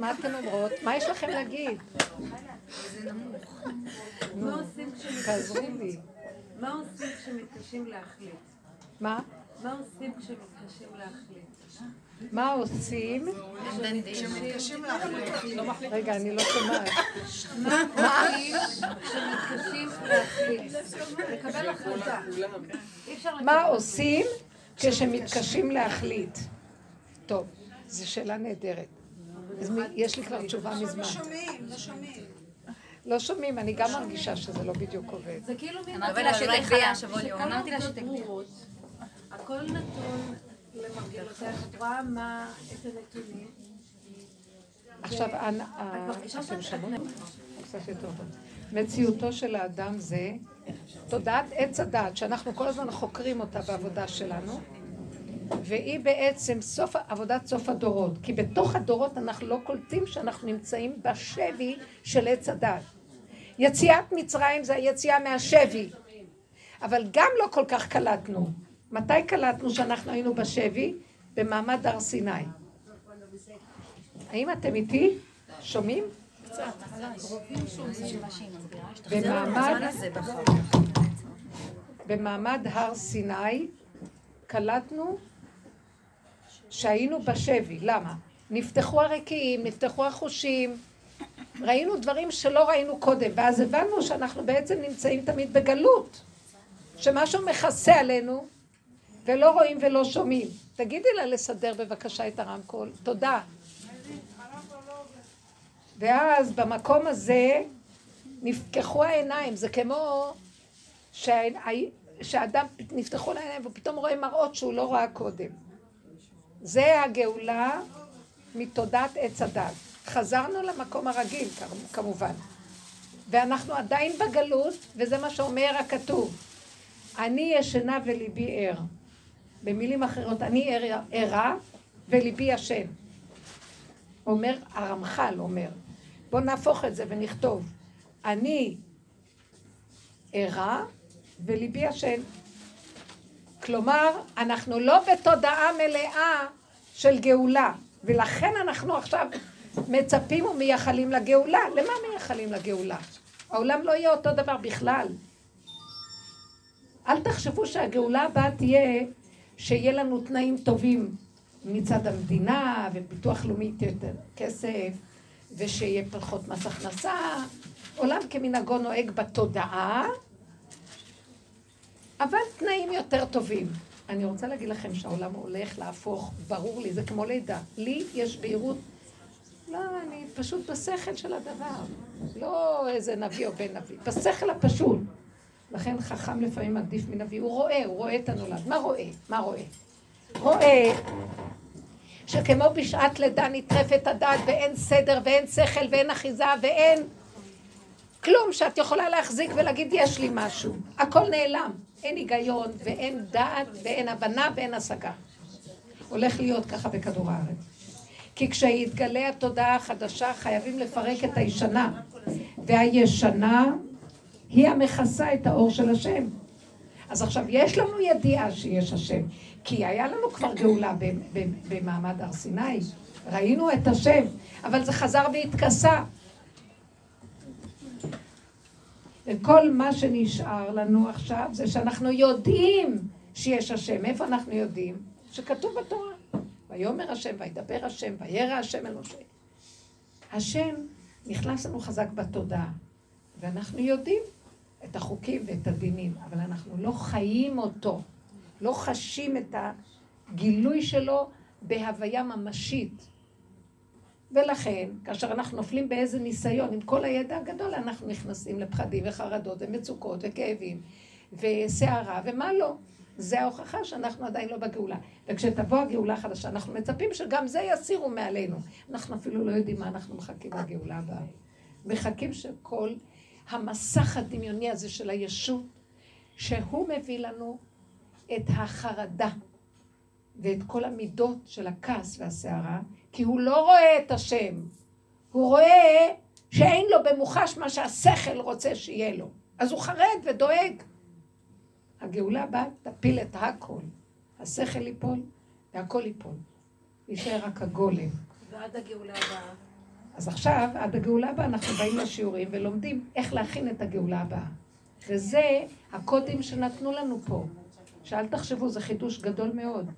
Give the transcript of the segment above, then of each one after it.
מה אתן אומרות? מה יש לכם להגיד? מה עושים כשמתקשים? מה עושים כשמתקשים להחליט? מה? מה עושים כשמתקשים להחליט? מה עושים? רגע, אני לא שומעת. מה עושים כשמתקשים להחליט? לקבל החלטה. מה עושים כשמתקשים להחליט? טוב, זו שאלה נהדרת. יש לי כבר תשובה מזמן. שומעים, לא שומעים. לא שומעים, אני גם מרגישה שזה לא בדיוק עובד. זה כאילו מין אמרתי לה שתגביה, שכל אמרתי לה שתגביה. הכל נתון למרגלותיך, את רואה מה, את הנתונים. עכשיו, אנ- ה- אתם שומעים? קצת יותר טוב. מציאותו של האדם זה תודעת עץ הדעת, שאנחנו כל הזמן חוקרים אותה בעבודה שלנו, והיא בעצם סוף, עבודת סוף הדורות. כי בתוך הדורות אנחנו לא קולטים שאנחנו נמצאים בשבי של עץ הדעת. יציאת מצרים זה היציאה מהשבי, אבל גם לא כל כך קלטנו. מתי קלטנו שאנחנו היינו בשבי? במעמד הר סיני. האם אתם איתי? שומעים? במעמד, במעמד הר סיני קלטנו שהיינו בשבי. למה? נפתחו הרקיעים, נפתחו החושים, ראינו דברים שלא ראינו קודם, ואז הבנו שאנחנו בעצם נמצאים תמיד בגלות, שמשהו מכסה עלינו ולא רואים ולא שומעים. תגידי לה לסדר בבקשה את הרמקול. תודה. ואז במקום הזה נפקחו העיניים, זה כמו שה... שהאדם נפתחו לעיניים ופתאום רואה מראות שהוא לא ראה קודם. זה הגאולה מתודעת עץ הדת. חזרנו למקום הרגיל כמובן. ואנחנו עדיין בגלות, וזה מה שאומר הכתוב. אני ישנה וליבי ער. במילים אחרות, אני ער- ערה וליבי ישן. אומר, הרמח"ל אומר, בואו נהפוך את זה ונכתוב, אני ערה וליבי ישן. כלומר, אנחנו לא בתודעה מלאה של גאולה, ולכן אנחנו עכשיו מצפים ומייחלים לגאולה. למה מייחלים לגאולה? העולם לא יהיה אותו דבר בכלל. אל תחשבו שהגאולה הבאה תהיה שיהיה לנו תנאים טובים מצד המדינה וביטוח לאומי יותר כסף ושיהיה פחות מס הכנסה. עולם כמנהגו נוהג בתודעה, אבל תנאים יותר טובים. אני רוצה להגיד לכם שהעולם הולך להפוך, ברור לי, זה כמו לידה. לי יש בהירות, לא, אני פשוט בשכל של הדבר. לא איזה נביא או בן נביא, בשכל הפשוט. לכן חכם לפעמים עדיף מנביא, הוא רואה, הוא רואה את הנולד. מה רואה? מה רואה? רואה שכמו בשעת לידה נטרפת הדעת ואין סדר ואין שכל ואין אחיזה ואין כלום שאת יכולה להחזיק ולהגיד יש לי משהו. הכל נעלם. אין היגיון ואין דעת ואין הבנה ואין השגה. הולך להיות ככה בכדור הארץ. כי כשיתגלה התודעה החדשה חייבים לפרק את הישנה. והישנה היא המכסה את האור של השם. אז עכשיו, יש לנו ידיעה שיש השם, כי היה לנו כבר גאולה במעמד הר סיני, ראינו את השם, אבל זה חזר והתכסה. וכל מה שנשאר לנו עכשיו זה שאנחנו יודעים שיש השם. איפה אנחנו יודעים? שכתוב בתורה. ויאמר השם, וידבר השם, וירא השם אל משה. השם נכנס לנו חזק בתודעה, ואנחנו יודעים את החוקים ואת הדינים, אבל אנחנו לא חיים אותו, לא חשים את הגילוי שלו בהוויה ממשית. ולכן, כאשר אנחנו נופלים באיזה ניסיון, עם כל הידע הגדול, אנחנו נכנסים לפחדים וחרדות ומצוקות וכאבים וסערה ומה לא. זה ההוכחה שאנחנו עדיין לא בגאולה. וכשתבוא הגאולה החדשה, אנחנו מצפים שגם זה יסירו מעלינו. אנחנו אפילו לא יודעים מה אנחנו מחכים לגאולה הבאה. מחכים שכל המסך הדמיוני הזה של הישות, שהוא מביא לנו את החרדה ואת כל המידות של הכעס והסערה, כי הוא לא רואה את השם. הוא רואה שאין לו במוחש מה שהשכל רוצה שיהיה לו. אז הוא חרד ודואג. הגאולה הבאה תפיל את הכל. השכל ייפול והכל ייפול. יישאר רק הגולם. ועד הגאולה הבאה. אז עכשיו, עד הגאולה הבאה, אנחנו באים לשיעורים ולומדים איך להכין את הגאולה הבאה. וזה הקודים שנתנו לנו פה. שאל תחשבו, זה חידוש גדול מאוד.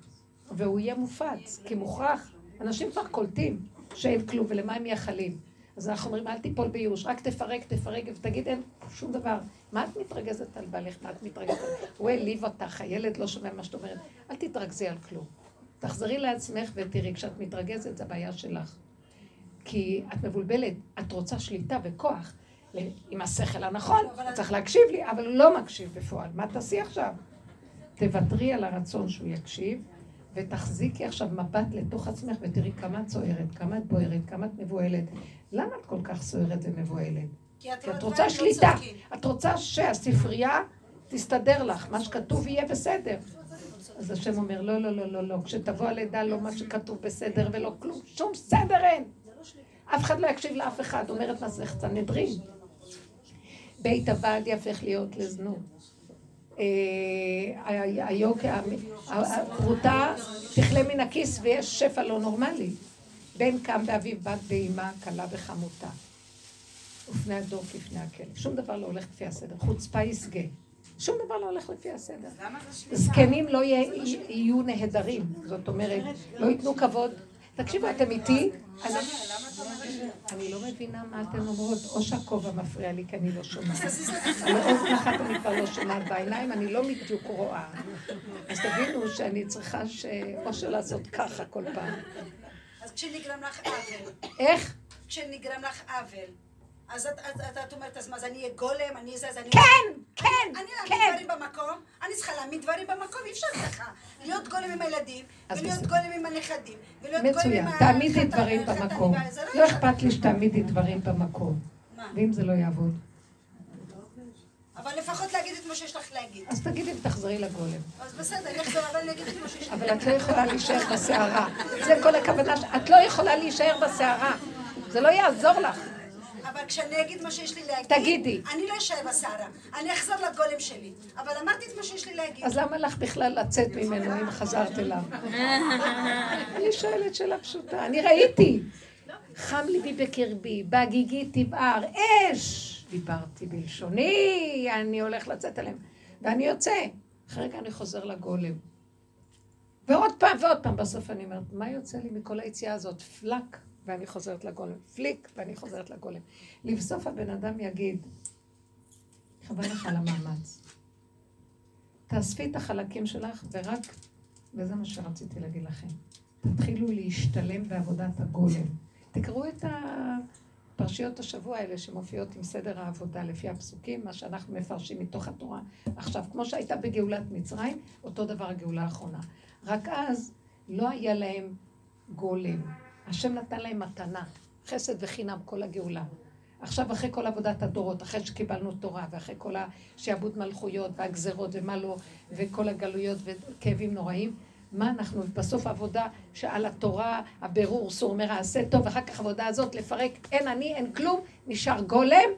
והוא יהיה מופץ, כי מוכרח. אנשים כבר קולטים שאין כלום ולמה הם מייחלים. אז אנחנו אומרים, אל תיפול בייאוש, רק תפרק, תפרק, ותגיד, אין שום דבר. מה את מתרגזת על בעלך? מה את מתרגזת? הוא העליב אותך, הילד לא שומע מה שאת אומרת. אל תתרכזי על כלום. תחזרי לעצמך ותראי, כשאת מתרגזת, זה בעיה שלך. כי את מבולבלת, את רוצה שליטה וכוח. עם השכל הנכון, צריך להקשיב לי, אבל הוא לא מקשיב בפועל. מה תעשי עכשיו? תוותרי על הרצון שהוא יקשיב, ותחזיקי עכשיו מבט לתוך עצמך ותראי כמה את צוערת, כמה את בוערת, כמה את מבוהלת. למה את כל כך סוערת ומבוהלת? כי את, את רוצה שליטה. את רוצה שהספרייה תסתדר לך, מה שכתוב יהיה בסדר. אז השם אומר, לא, לא, לא, לא, לא, כשתבוא הלידה לא מה שכתוב בסדר ולא כלום, שום סדר אין. אף אחד לא יקשיב לאף אחד, אומרת מסכת הנדרים. בית הבד יהפך להיות לזנות. אה, הפרוטה תכלה מן הכיס ויש שפע לא נורמלי. בן קם באביו, בת באימה, כלה בחמותה. ופני הדור כפני הכלב. שום דבר לא הולך לפי הסדר. חוצפה ישגה. שום דבר לא הולך לפי הסדר. זקנים לא יהיו נהדרים. זאת אומרת, לא ייתנו כבוד. תקשיבו, אתם איתי? אני לא מבינה מה אתן אומרות. או שהכובע מפריע לי כי אני לא שומעת. האוזן אחת אני כבר לא שומעת, בעיניים אני לא בדיוק רואה. אז תבינו שאני צריכה או שלעשות ככה כל פעם. אז כשנגרם לך עוול. איך? כשנגרם לך עוול. אז את אומרת, אז מה, אז אני אהיה גולם, אני זה, אז אני... כן, כן, כן. אני להעמיד דברים במקום, אני צריכה להעמיד דברים במקום, אי אפשר ככה. להיות גולם עם הילדים, ולהיות גולם עם הנכדים, ולהיות גולם עם מצוין, תעמידי דברים במקום. לא אכפת לי שתעמידי דברים במקום. ואם זה לא יעבוד? אבל לפחות להגיד את מה שיש לך להגיד. אז תגידי ותחזרי לגולם. אז בסדר, אני אחזור, אבל אני אגיד את מה שיש לך. אבל את לא יכולה להישאר בסערה. זה כל הכוונה, את לא יכולה להישאר בסערה. זה לא יעזור לך. אבל כשאני אגיד מה שיש לי להגיד, תגידי. אני לא אשאר בסערה, אני אחזור לגולם שלי. אבל אמרתי את מה שיש לי להגיד. אז למה לך בכלל לצאת ממנו אם חזרת אליו? אני שואלת שאלה פשוטה. אני ראיתי. חם ליבי בקרבי, בהגיגי תבער, אש! דיברתי בלשוני, אני הולך לצאת אליהם. ואני יוצא. אחרי רגע אני חוזר לגולם. ועוד פעם ועוד פעם, בסוף אני אומרת, מה יוצא לי מכל היציאה הזאת? פלאק. ואני חוזרת לגולם. פליק, ואני חוזרת לגולם. לבסוף הבן אדם יגיד, חבל לך על המאמץ. תאספי את החלקים שלך, ורק, וזה מה שרציתי להגיד לכם, תתחילו להשתלם בעבודת הגולם. תקראו את פרשיות השבוע האלה שמופיעות עם סדר העבודה לפי הפסוקים, מה שאנחנו מפרשים מתוך התורה. עכשיו, כמו שהייתה בגאולת מצרים, אותו דבר הגאולה האחרונה. רק אז לא היה להם גולם. השם נתן להם מתנה, חסד וחינם, כל הגאולה. עכשיו, אחרי כל עבודת הדורות, אחרי שקיבלנו תורה, ואחרי כל השעבוד מלכויות, והגזרות, ומה לא, וכל הגלויות, וכאבים נוראים, מה אנחנו, בסוף עבודה שעל התורה, הבירור, סור מרע, עשה טוב, ואחר כך עבודה הזאת, לפרק, אין אני, אין כלום, נשאר גולם.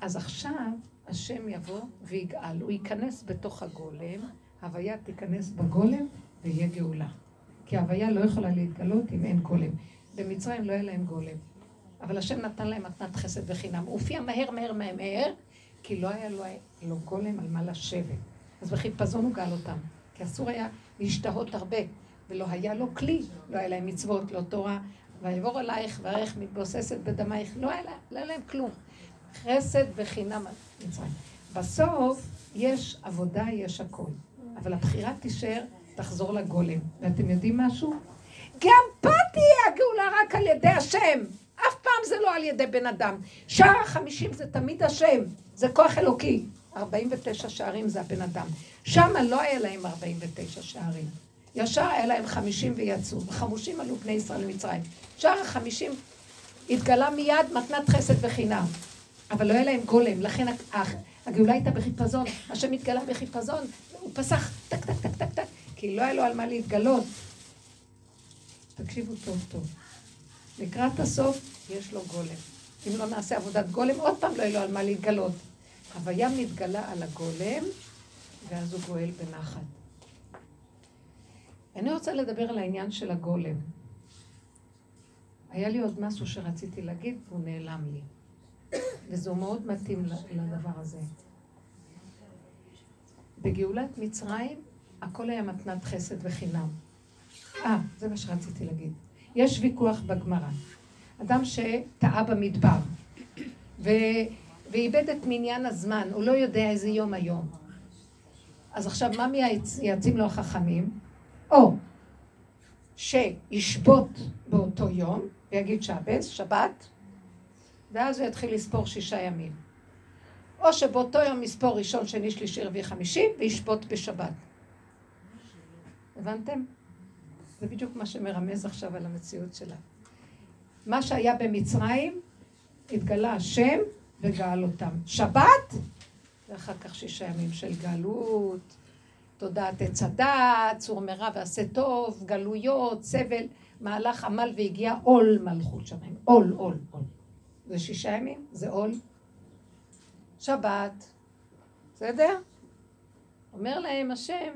אז עכשיו השם יבוא ויגאל, הוא ייכנס בתוך הגולם, הוויה תיכנס בגולם ויהיה גאולה. כי ההוויה לא יכולה להתגלות אם אין גולם. במצרים לא היה להם גולם. אבל השם נתן להם מתנת חסד וחינם. הוא הופיע מהר מהר מהר מהר, כי לא היה לו, לו גולם על מה לשבת. אז בחיפזון הוא גאל אותם. כי אסור היה להשתהות הרבה, ולא היה לו כלי, לא היה להם מצוות, לא תורה. ויעבור עלייך וערך מתבוססת בדמייך, לא היה, לא היה להם כלום. חסד וחינם מצרים. בסוף יש עבודה, יש הכול. אבל הבחירה תישאר תחזור לגולם. ואתם יודעים משהו? גם פה תהיה הגאולה רק על ידי השם. אף פעם זה לא על ידי בן אדם. שער החמישים זה תמיד השם. זה כוח אלוקי. 49 שערים זה הבן אדם. שם לא היה להם 49 שערים. ישר היה להם 50 ויצאו. וחמושים עלו בני ישראל למצרים. שער החמישים התגלה מיד מתנת חסד וחינם. אבל לא היה להם גולם. לכן הגאולה הייתה בחיפזון. השם התגלה בחיפזון. הוא פסח טק טק טק טק טק. כי לא היה לו על מה להתגלות. תקשיבו טוב טוב. לקראת הסוף יש לו גולם. אם לא נעשה עבודת גולם, עוד פעם לא יהיה לו על מה להתגלות. הוויה מתגלה על הגולם, ואז הוא גואל בנחת. אני רוצה לדבר על העניין של הגולם. היה לי עוד משהו שרציתי להגיד, והוא נעלם לי. וזה מאוד מתאים לדבר הזה. בגאולת מצרים, הכל היה מתנת חסד וחינם. אה, זה מה שרציתי להגיד. יש ויכוח בגמרא. אדם שטעה במדבר, ו... ואיבד את מניין הזמן, הוא לא יודע איזה יום היום. אז עכשיו, מה מייעצים לו החכמים? או שישבות באותו יום, ויגיד שעבס, שבת, ואז הוא יתחיל לספור שישה ימים. או שבאותו יום יספור ראשון, שני, שלישי, רביעי, חמישי, וישבות בשבת. הבנתם? זה בדיוק מה שמרמז עכשיו על המציאות שלה. מה שהיה במצרים, התגלה השם וגאל אותם. שבת, ואחר כך שישה ימים של גלות, תודעת עץ הדעת, צור מרע ועשה טוב, גלויות, סבל, מהלך עמל והגיע עול מלכות שמיים. עול, עול, עול. זה שישה ימים, זה עול. שבת, בסדר? אומר להם השם,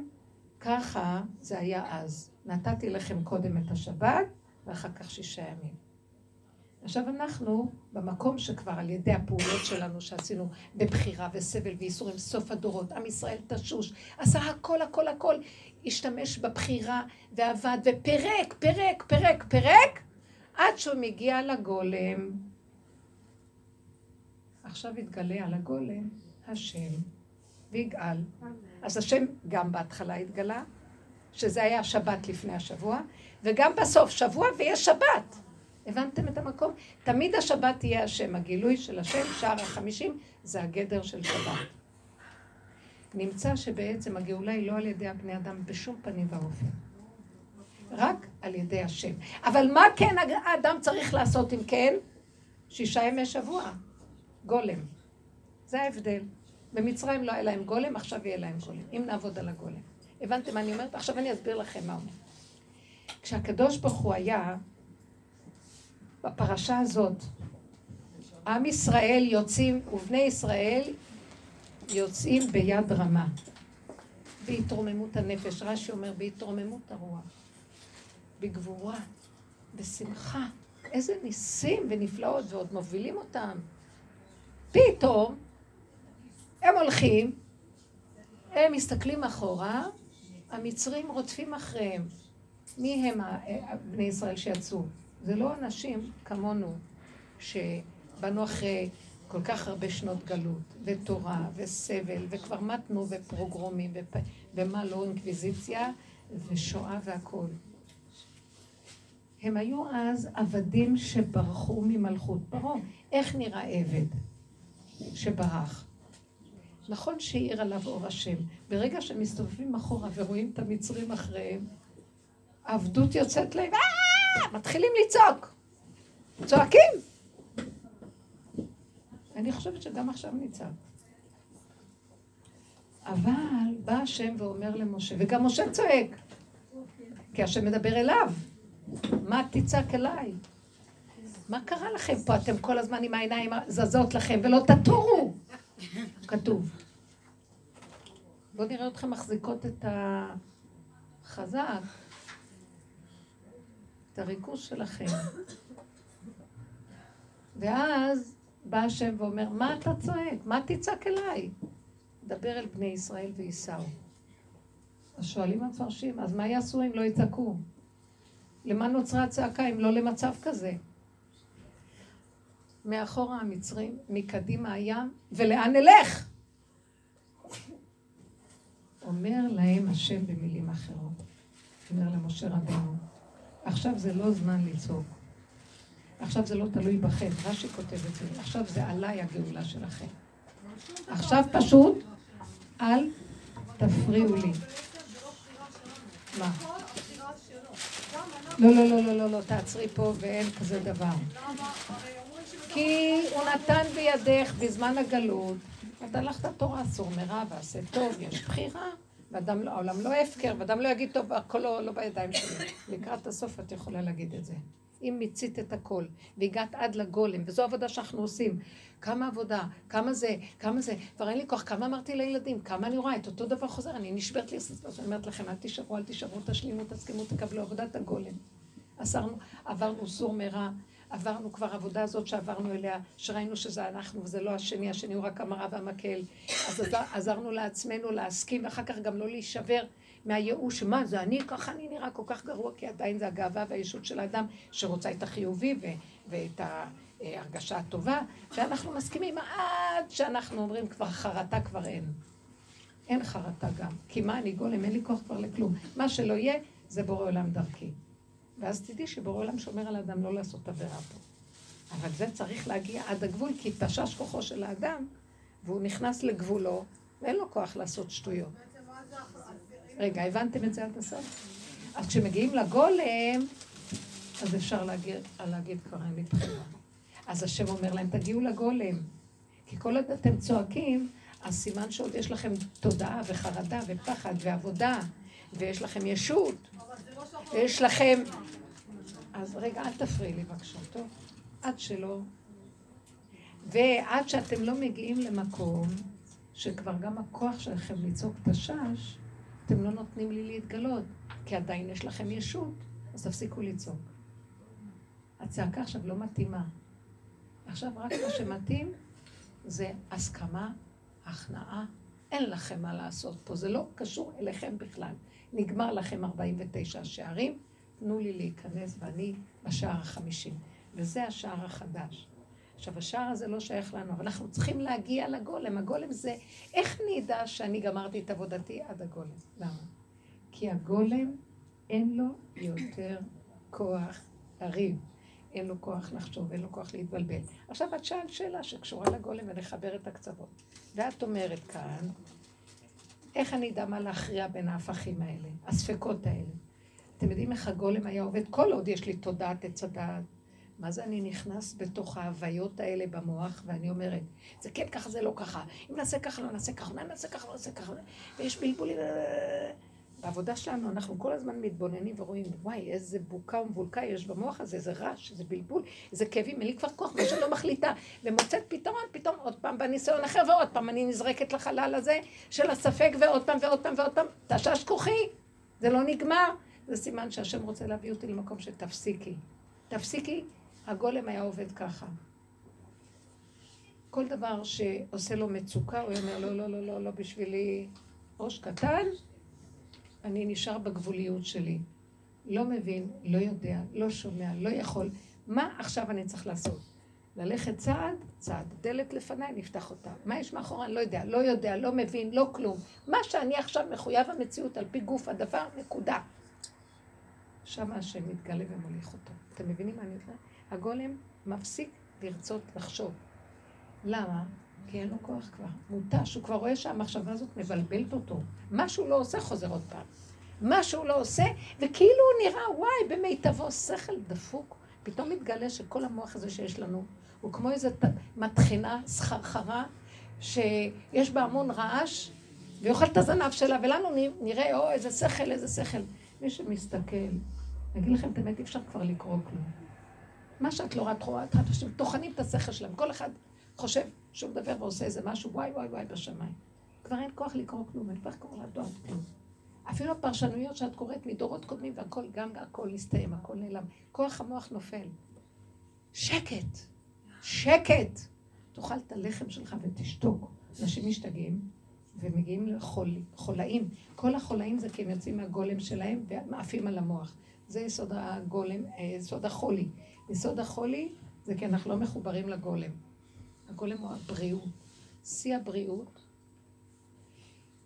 ככה זה היה אז. נתתי לכם קודם את השבת, ואחר כך שישה ימים. עכשיו אנחנו במקום שכבר על ידי הפעולות שלנו שעשינו בבחירה וסבל וייסורים, סוף הדורות, עם ישראל תשוש, עשה הכל הכל הכל, השתמש בבחירה ועבד ופירק, פירק, פירק, פירק, עד שהוא מגיע לגולם. עכשיו יתגלה על הגולם השם ויגאל. אז השם גם בהתחלה התגלה, שזה היה שבת לפני השבוע, וגם בסוף שבוע ויש שבת. הבנתם את המקום? תמיד השבת תהיה השם, הגילוי של השם, שער החמישים, זה הגדר של שבת. נמצא שבעצם הגאולה היא לא על ידי הבני אדם בשום פנים ואופן. רק על ידי השם. אבל מה כן האדם צריך לעשות אם כן? שישה ימי שבוע. גולם. זה ההבדל. במצרים לא היה להם גולם, עכשיו יהיה להם גולם. אם נעבוד על הגולם. הבנתם מה אני אומרת? עכשיו אני אסביר לכם מה אומר. כשהקדוש ברוך הוא היה בפרשה הזאת, עם ישראל יוצאים, ובני ישראל יוצאים ביד רמה, בהתרוממות הנפש. רש"י אומר, בהתרוממות הרוח, בגבורה, בשמחה. איזה ניסים ונפלאות, ועוד מובילים אותם. פתאום הם הולכים, הם מסתכלים אחורה, המצרים רודפים אחריהם. מי הם בני ישראל שיצאו? זה לא אנשים כמונו, שבאנו אחרי כל כך הרבה שנות גלות, ותורה, וסבל, וכבר מתנו, ופרוגרומים, ופ... ומה לא, אינקוויזיציה, ושואה והכול. הם היו אז עבדים שברחו ממלכות פרעה. איך נראה עבד שברח? נכון שהעיר עליו אור השם. ברגע שהם מסתובבים אחורה ורואים את המצרים אחריהם, העבדות יוצאת להם, אה! מתחילים לצעוק. צועקים. אני חושבת שגם עכשיו נצעק. אבל בא השם ואומר למשה, וגם משה צועק, כי השם מדבר אליו. מה תצעק אליי? מה קרה לכם פה? אתם כל הזמן עם העיניים זזות לכם ולא תטורו. כתוב. בואו נראה אתכם מחזיקות את החזק, את הריכוז שלכם. ואז בא השם ואומר, מה אתה צועק? מה תצעק אליי? דבר אל בני ישראל וייסעו. אז שואלים המפרשים, אז מה יעשו אם לא יצעקו? למה נוצרה הצעקה אם לא למצב כזה? מאחורה המצרים, מקדימה הים, ולאן נלך? אומר להם השם במילים אחרות. אומר למשה רבנו, עכשיו זה לא זמן לצעוק. עכשיו זה לא תלוי בכם, רש"י כותב את זה. עכשיו זה עליי הגאולה שלכם. עכשיו פשוט, אל תפריעו לי. מה? לא, לא, לא, לא, לא, לא, תעצרי פה ואין כזה דבר. כי הוא נתן בידך בזמן הגלות, נתן לך את התורה, אסור מרע ועשה טוב, יש בחירה, והעולם לא הפקר, ואדם לא יגיד טוב, הכל לא, לא בידיים שלי. לקראת הסוף את יכולה להגיד את זה. אם מיצית את הכל, והגעת עד לגולם, וזו עבודה שאנחנו עושים. כמה עבודה, כמה זה, כמה זה, כבר אין לי כוח, כמה אמרתי לילדים, כמה אני רואה, את אותו דבר חוזר, אני נשברת לי, אני אומרת לכם, אל תישארו, אל תישארו, תשלימו, תסכימו, תקבלו עבודת הגולם. עזרנו, עברנו סור מרע, עברנו כבר עבודה הזאת שעברנו אליה, שראינו שזה אנחנו וזה לא השני, השני הוא רק המראה והמקל. אז עזר, עזרנו לעצמנו להסכים, ואחר כך גם לא להישבר מהייאוש, מה זה אני, ככה אני נראה כל כך גרוע, כי עדיין זה הגאווה והישות של האדם שרוצה את החיובי ו- ואת ההרגשה הטובה, ואנחנו מסכימים עד שאנחנו אומרים כבר חרטה כבר אין. אין חרטה גם. כי מה אני גולם, אין לי כוח כבר לכלום. מה שלא יהיה, זה בורא עולם דרכי. ואז תדעי שבורא עולם שומר על האדם לא לעשות עבירה פה. אבל זה צריך להגיע עד הגבול, כי תשש כוחו של האדם, והוא נכנס לגבולו, ואין לו כוח לעשות שטויות. רגע, הבנתם את זה עד הסוף? אז כשמגיעים לגולם, אז אפשר להגיד, להגיד כבר אין לי בחירה. אז השם אומר להם, תגיעו לגולם. כי כל עוד אתם צועקים, אז סימן שעוד יש לכם תודעה וחרדה ופחד ועבודה, ויש לכם ישות, ויש לכם... אז רגע, אל תפריעי לי בבקשה, טוב? עד שלא... ועד שאתם לא מגיעים למקום שכבר גם הכוח שלכם לצעוק תשש, אתם לא נותנים לי להתגלות, כי עדיין יש לכם ישות, אז תפסיקו לצעוק. הצעקה עכשיו לא מתאימה. עכשיו רק מה שמתאים זה הסכמה, הכנעה. אין לכם מה לעשות פה, זה לא קשור אליכם בכלל. נגמר לכם 49 שערים, תנו לי להיכנס ואני בשער החמישים. וזה השער החדש. עכשיו, השער הזה לא שייך לנו, אבל אנחנו צריכים להגיע לגולם. הגולם זה, איך נדע שאני גמרתי את עבודתי עד הגולם? למה? כי הגולם אין לו יותר כוח לריב. אין לו כוח לחשוב, אין לו כוח להתבלבל. עכשיו את שאלת שאלה שקשורה לגולם ולחבר את הקצוות. ואת אומרת כאן, איך אני אדע מה להכריע בין ההפכים האלה, הספקות האלה? אתם יודעים איך הגולם היה עובד? כל עוד יש לי תודעת עץ הדעת. מה זה אני נכנס בתוך ההוויות האלה במוח, ואני אומרת, זה כן ככה, זה לא ככה. אם נעשה ככה, לא נעשה ככה, נעשה ככה, לא נעשה ככה. ויש בלבולים. בעבודה שלנו אנחנו כל הזמן מתבוננים ורואים, וואי, איזה בוקה ומבולקה יש במוח הזה, איזה רעש, איזה בלבול, איזה כאבים, אין לי כבר כוח, מה שלא מחליטה. ומוצאת פתרון, פתאום עוד פעם בניסיון אחר, ועוד פעם אני נזרקת לחלל הזה של הספק, ועוד פעם ועוד פעם ועוד פעם, תשש כוחי, זה לא נגמר. זה סימן שהשם רוצה להביא אותי למקום שתפסיקי. תפסיקי, הגולם היה עובד ככה. כל דבר שעושה לו מצוקה, הוא אומר, לא, לא, לא, לא, לא בשבילי ראש קטן, אני נשאר בגבוליות שלי. לא מבין, לא יודע, לא שומע, לא יכול. מה עכשיו אני צריך לעשות? ללכת צעד, צעד. דלת לפניי, נפתח אותה. מה יש מאחורי? אני לא יודע, לא יודע, לא מבין, לא כלום. מה שאני עכשיו מחויב המציאות על פי גוף הדבר, נקודה. שם השם מתגלה ומוליך אותו. אתם מבינים מה אני אומרת? הגולם מפסיק לרצות לחשוב. למה? כי אין לו כוח כבר. מותש, הוא כבר רואה שהמחשבה הזאת מבלבלת אותו. מה שהוא לא עושה, חוזר עוד פעם. מה שהוא לא עושה, וכאילו הוא נראה, וואי, במיטבו, שכל דפוק. פתאום מתגלה שכל המוח הזה שיש לנו, הוא כמו איזה מטחינה, סחרחרה, שיש בה המון רעש, ואוכל את הזנב שלה, ולנו נראה, או, איזה שכל, איזה שכל. מי שמסתכל, אני אגיד לכם את האמת, אי אפשר כבר לקרוא כלום. מה שאת לא רואה, את טוחנים את השכל שלהם. כל אחד חושב שהוא מדבר ועושה איזה משהו, וואי וואי וואי בשמיים. כבר אין כוח לקרוא כלום, אין כוח לקרוא לדואר כלום. אפילו הפרשנויות שאת קוראת מדורות קודמים והכל, גם הכל נסתיים, הכל נעלם. כוח המוח נופל. שקט, שקט. תאכל את הלחם שלך ותשתוק. אנשים משתגעים ומגיעים לחולאים. כל החולאים זה כי הם יוצאים מהגולם שלהם ומעפים על המוח. זה יסוד הגולם, אה, יסוד החולי. יסוד החולי זה כי אנחנו לא מחוברים לגולם. הגולם הוא הבריאות. שיא הבריאות,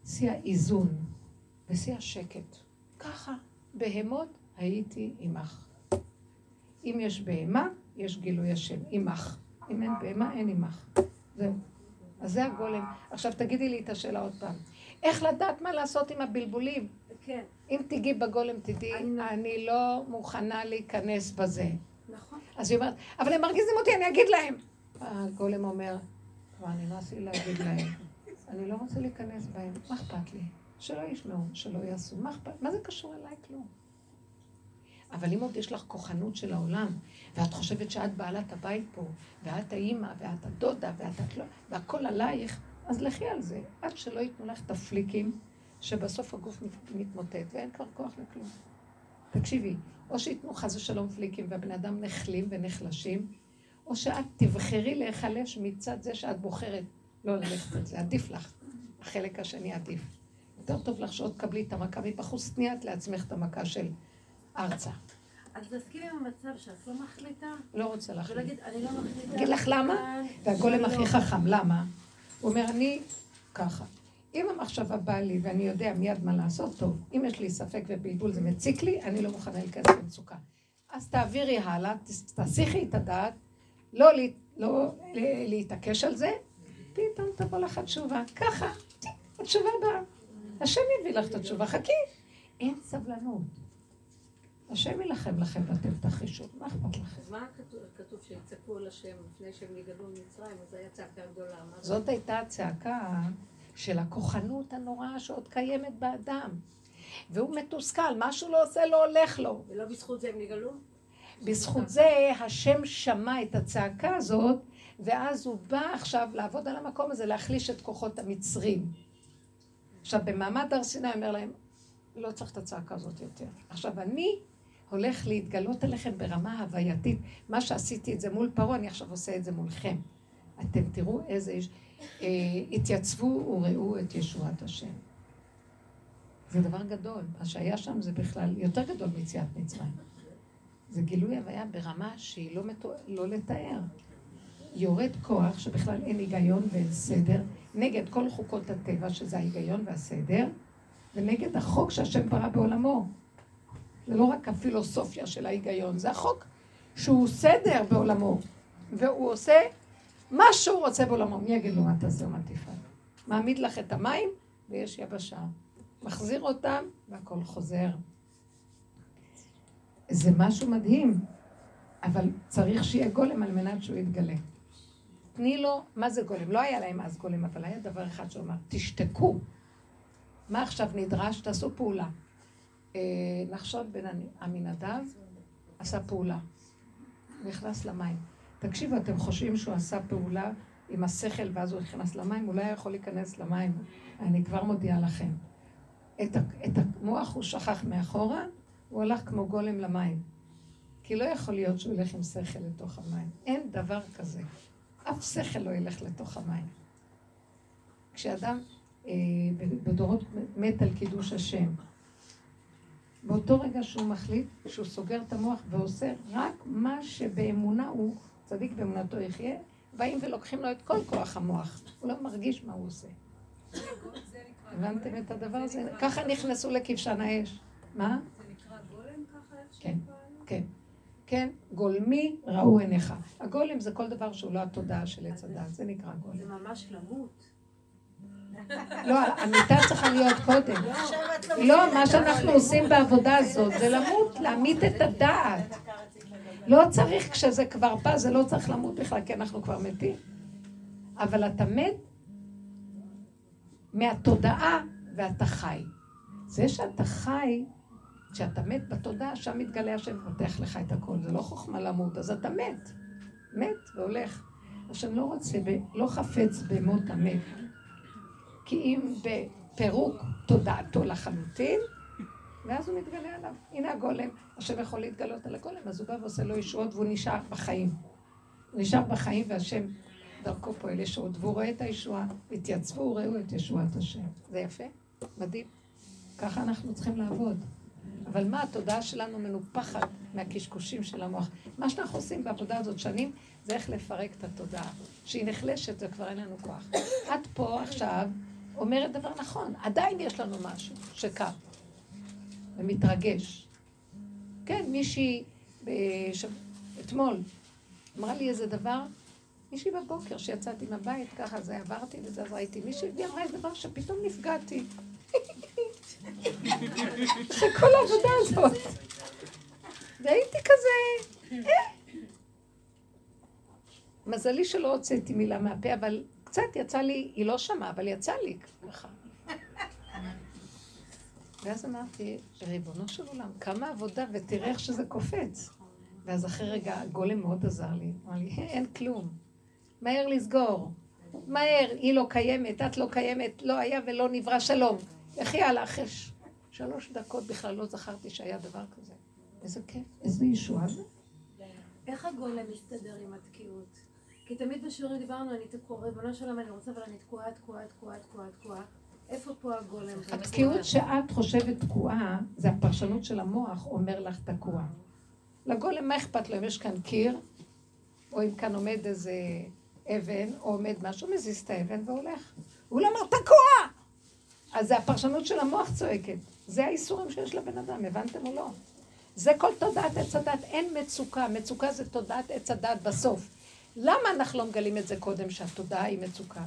שיא האיזון ושיא השקט. ככה, בהמות הייתי עמך. אם יש בהמה, יש גילוי השם, עמך. אם אין בהמה, אין עמך. זהו. אז זה הגולם. עכשיו תגידי לי את השאלה עוד פעם. איך לדעת מה לעשות עם הבלבולים? כן. אם תיגעי בגולם, תדעי, אני... אני לא מוכנה להיכנס בזה. נכון. אז היא אומרת, אבל הם מרגיזים אותי, אני אגיד להם. הגולם אומר, כבר נמאס לי להגיד להם, אני לא רוצה להיכנס בהם, מה אכפת לי? שלא ישמעו, שלא יעשו, מה אכפת? מה זה קשור אליי? כלום. אבל אם עוד יש לך כוחנות של העולם, ואת חושבת שאת בעלת הבית פה, ואת האימא, ואת הדודה, ואת את לא, והכל עלייך, אז לכי על זה, עד שלא ייתנו לך את הפליקים, שבסוף הגוף מתמוטט, ואין כבר כוח לכלום. תקשיבי, או שייתנו חס ושלום פליקים והבני אדם נחלים ונחלשים, או שאת תבחרי להיחלש מצד זה שאת בוחרת לא ללכת את זה, עדיף לך. החלק השני עדיף. יותר טוב לך שעוד תקבלי את המכה מבחוץ, תני את לעצמך את המכה של ארצה. אז תסכימי עם המצב שאת לא מחליטה? לא רוצה להחליט. ולהגיד, אני לא מחליטה. אגיד לך למה? והגולם הכי לא. חכם, למה? הוא אומר, אני ככה. אם המחשבה באה לי ואני יודע מיד מה לעשות, טוב. אם יש לי ספק ובלבול זה מציק לי, אני לא מוכנה להיכנס למצוקה. אז תעבירי הלאה, תסיכי את הדעת, לא, לא להתעקש על זה, פתאום תבוא לך התשובה. ככה, התשובה באה. השם יביא לך את התשובה, חכי. אין סבלנות. השם יילחם לכם ואתם תחישו, מה אכפת לכם? אז מה כתוב שיצעקו על השם לפני שהם נגדו ממצרים, אז הייתה צעקה גדולה. זאת הייתה הצעקה של הכוחנות הנוראה שעוד קיימת באדם. והוא מתוסכל, משהו לא עושה, לא הולך לו. ולא בזכות זה הם נגאלו? בזכות זה השם שמע את הצעקה הזאת, ואז הוא בא עכשיו לעבוד על המקום הזה, להחליש את כוחות המצרים. עכשיו, במעמד הר סיני אומר להם, לא צריך את הצעקה הזאת יותר. עכשיו, אני הולך להתגלות עליכם ברמה הווייתית. מה שעשיתי את זה מול פרעה, אני עכשיו עושה את זה מולכם. אתם תראו איזה... אה, התייצבו וראו את ישועת השם. זה דבר גדול. מה שהיה שם זה בכלל יותר גדול מיציאת מצרים. זה גילוי הוויה ברמה שהיא לא, מתוא... לא לתאר. יורד כוח שבכלל אין היגיון ואין סדר, נגד כל חוקות הטבע, שזה ההיגיון והסדר, ונגד החוק שהשם ברא בעולמו. זה לא רק הפילוסופיה של ההיגיון, זה החוק שהוא סדר בעולמו, והוא עושה מה שהוא רוצה בעולמו. מי יגיד לו מה תעשה ומה תפעל? מעמיד לך את המים ויש יבשה. מחזיר אותם והכל חוזר. זה משהו מדהים, אבל צריך שיהיה גולם על מנת שהוא יתגלה. תני לו, מה זה גולם? לא היה להם אז גולם, אבל היה דבר אחד שהוא אמר, תשתקו. מה עכשיו נדרש? תעשו פעולה. אה, נחשון בן עמינדב עשה פעולה. נכנס למים. תקשיבו, אתם חושבים שהוא עשה פעולה עם השכל ואז הוא נכנס למים? הוא לא יכול להיכנס למים. אני כבר מודיעה לכם. את, את המוח הוא שכח מאחורה, הוא הלך כמו גולם למים. כי לא יכול להיות שהוא ילך עם שכל לתוך המים. אין דבר כזה. אף שכל לא ילך לתוך המים. כשאדם אה, בדורות מת על קידוש השם, באותו רגע שהוא מחליט שהוא סוגר את המוח ועושה רק מה שבאמונה הוא, צדיק באמונתו יחיה, באים ולוקחים לו את כל כוח המוח. הוא לא מרגיש מה הוא עושה. הבנתם את הדבר הזה? ככה נכנסו לכבשן האש. מה? זה נקרא גולם ככה? כן, כן. כן, גולמי ראו עיניך. הגולם זה כל דבר שהוא לא התודעה של עץ הדת, זה נקרא גולם. זה ממש למות. לא, המיטה צריכה להיות קודם. לא, מה שאנחנו עושים בעבודה הזאת זה למות, להמית את הדעת. לא צריך, כשזה כבר בא, זה לא צריך למות בכלל, כי אנחנו כבר מתים. אבל אתה מת מהתודעה ואתה חי. זה שאתה חי, כשאתה מת בתודעה, שם מתגלה השם ופותח לך את הכל. זה לא חוכמה למות, אז אתה מת. מת והולך. השם לא רוצה, לא חפץ במות המת. כי אם בפירוק תודעתו לחלוטין, ואז הוא מתגלה עליו. הנה הגולם, השם יכול להתגלות על הגולם, אז הוא בא ועושה לו ישועות והוא נשאר בחיים. הוא נשאר בחיים והשם דרכו פועל ישועות, והוא רואה את הישועה, התייצבו, ראו את ישועת השם. זה יפה? מדהים. ככה אנחנו צריכים לעבוד. אבל מה, התודעה שלנו מנופחת מהקשקושים של המוח. מה שאנחנו עושים בעבודה הזאת שנים, זה איך לפרק את התודעה. שהיא נחלשת וכבר אין לנו כוח. את פה עכשיו אומרת דבר נכון, עדיין יש לנו משהו שקם ומתרגש. כן, מישהי בש... אתמול אמרה לי איזה דבר, מישהי בבוקר שיצאתי מהבית, ככה זה עברתי וזה, אז ראיתי מישהי, והיא אמרה איזה דבר שפתאום נפגעתי. זה כל העבודה הזאת. והייתי כזה, אה. מזלי שלא הוצאתי מילה מהפה, אבל קצת יצא לי, היא לא שמעה, אבל יצא לי ככה. ואז אמרתי, ריבונו של עולם, כמה עבודה, ותראה איך שזה קופץ. ואז אחרי רגע, הגולם מאוד עזר לי. אמר לי, אין כלום. מהר לסגור. מהר, היא לא קיימת, את לא קיימת, לא היה ולא נברא שלום. לכי הלאה אחרי שלוש דקות בכלל לא זכרתי שהיה דבר כזה. איזה כיף, איזה ישועה זה. איך הגולם מסתדר עם התקיעות? כי תמיד בשיעורים דיברנו, אני תקועה, ריבונו של עולם, אני רוצה, אבל אני תקועה, תקועה, תקועה, תקועה, תקועה. איפה פה הגולם? התקיעות שאת חושבת תקועה, זה הפרשנות של המוח אומר לך תקוע. לגולם, מה אכפת לו אם יש כאן קיר, או אם כאן עומד איזה אבן, או עומד משהו, מזיז את האבן והולך. הוא לא אומר תקוע! אז זה הפרשנות של המוח צועקת. זה האיסורים שיש לבן אדם, הבנתם או לא? זה כל תודעת עץ הדת, אין מצוקה. מצוקה זה תודעת עץ הדת בסוף. למה אנחנו לא מגלים את זה קודם, שהתודעה היא מצוקה?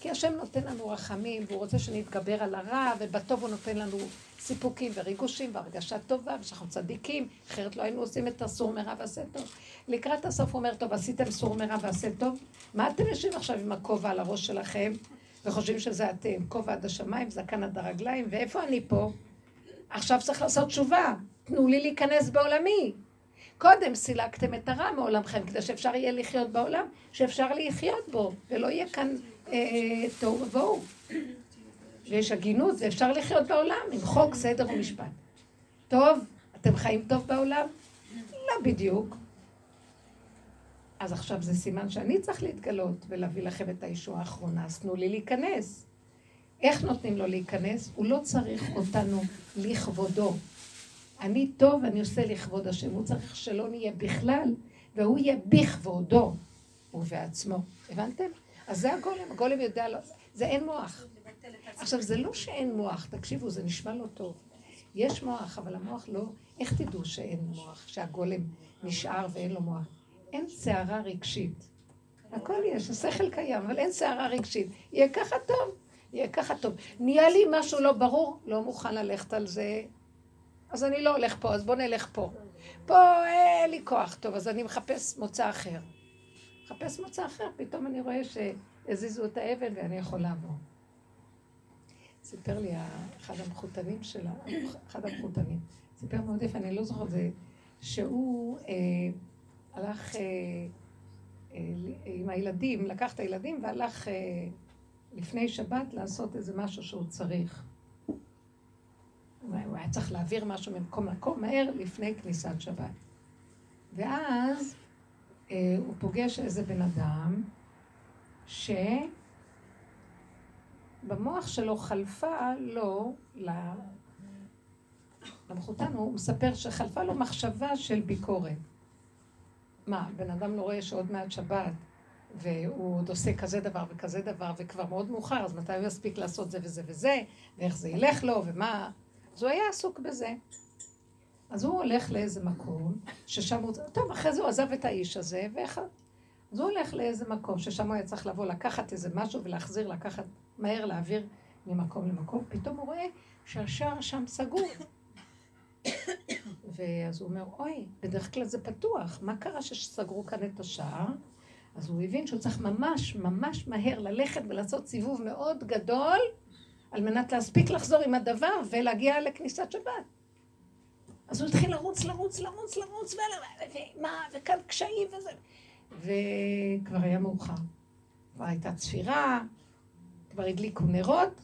כי השם נותן לנו רחמים, והוא רוצה שנתגבר על הרע, ובטוב הוא נותן לנו סיפוקים וריגושים והרגשה טובה, ושאנחנו צדיקים, אחרת לא היינו עושים את הסור מרע ועשה טוב. לקראת הסוף הוא אומר, טוב, עשיתם סור מרע ועשה טוב? מה אתם יושבים עכשיו עם הכובע על הראש שלכם, וחושבים שזה אתם? כובע עד השמיים, זקן עד הרגליים, ואיפה אני פה? עכשיו צריך לעשות תשובה. תנו לי להיכנס בעולמי. קודם סילקתם את הרע מעולמכם, כדי שאפשר יהיה לחיות בעולם, שאפשר לחיות בו, ולא יהיה כאן אה, תוהו ובוהו. ויש הגינות, ואפשר לחיות בעולם עם חוק, סדר ומשפט. טוב, אתם חיים טוב בעולם? לא בדיוק. אז עכשיו זה סימן שאני צריך להתגלות ולהביא לכם את הישועה האחרונה, אז תנו לי להיכנס. איך נותנים לו להיכנס? הוא לא צריך אותנו לכבודו. אני טוב, אני עושה לכבוד השם. הוא צריך שלא נהיה בכלל, והוא יהיה בכבודו ובעצמו. הבנתם? אז זה הגולם, הגולם יודע, לא, זה אין מוח. עכשיו, זה לא שאין מוח, תקשיבו, זה נשמע לא טוב. יש מוח, אבל המוח לא... איך תדעו שאין מוח, שהגולם נשאר ואין לו מוח? אין סערה רגשית. הכל יש, השכל קיים, אבל אין סערה רגשית. יהיה ככה טוב, יהיה ככה טוב. נהיה לי משהו לא ברור, לא מוכן ללכת על זה, אז אני לא הולך פה, אז בוא נלך פה. פה אין לי כוח. טוב, אז אני מחפש מוצא אחר. מחפש מוצא אחר, פתאום אני רואה שהזיזו את האבן ואני יכול לעבור. סיפר לי אחד המחותנים שלה, אחד המחותנים, סיפר מאוד יפה, אני לא זוכרת, זה שהוא אה, הלך אה, אה, עם הילדים, לקח את הילדים והלך אה, לפני שבת לעשות איזה משהו שהוא צריך. הוא היה צריך להעביר משהו ממקום למקום מהר לפני כניסת שבת. ואז אה, הוא פוגש איזה בן אדם שבמוח שלו חלפה לו, למחותן, הוא מספר שחלפה לו מחשבה של ביקורת. מה, בן אדם לא רואה שעוד מעט שבת והוא עוד עושה כזה דבר וכזה דבר וכבר מאוד מאוחר, אז מתי הוא יספיק לעשות זה וזה וזה, ואיך זה ילך לו, ומה... אז הוא היה עסוק בזה. אז הוא הולך לאיזה מקום, ששם הוא... טוב, אחרי זה הוא עזב את האיש הזה, ואיך... אז הוא הולך לאיזה מקום, ששם הוא היה צריך לבוא, לקחת איזה משהו ולהחזיר, לקחת, מהר להעביר ממקום למקום. פתאום הוא רואה שהשער שם סגור. ואז הוא אומר, אוי, בדרך כלל זה פתוח, מה קרה שסגרו כאן את השער? אז הוא הבין שהוא צריך ממש ממש מהר ללכת ולעשות סיבוב מאוד גדול על מנת להספיק לחזור עם הדבר ולהגיע לכניסת שבת. אז הוא התחיל לרוץ, לרוץ, לרוץ, לרוץ, ומה, וכאן קשיים וזה. וכבר היה מאוחר. כבר הייתה צפירה, כבר הדליקו נרות,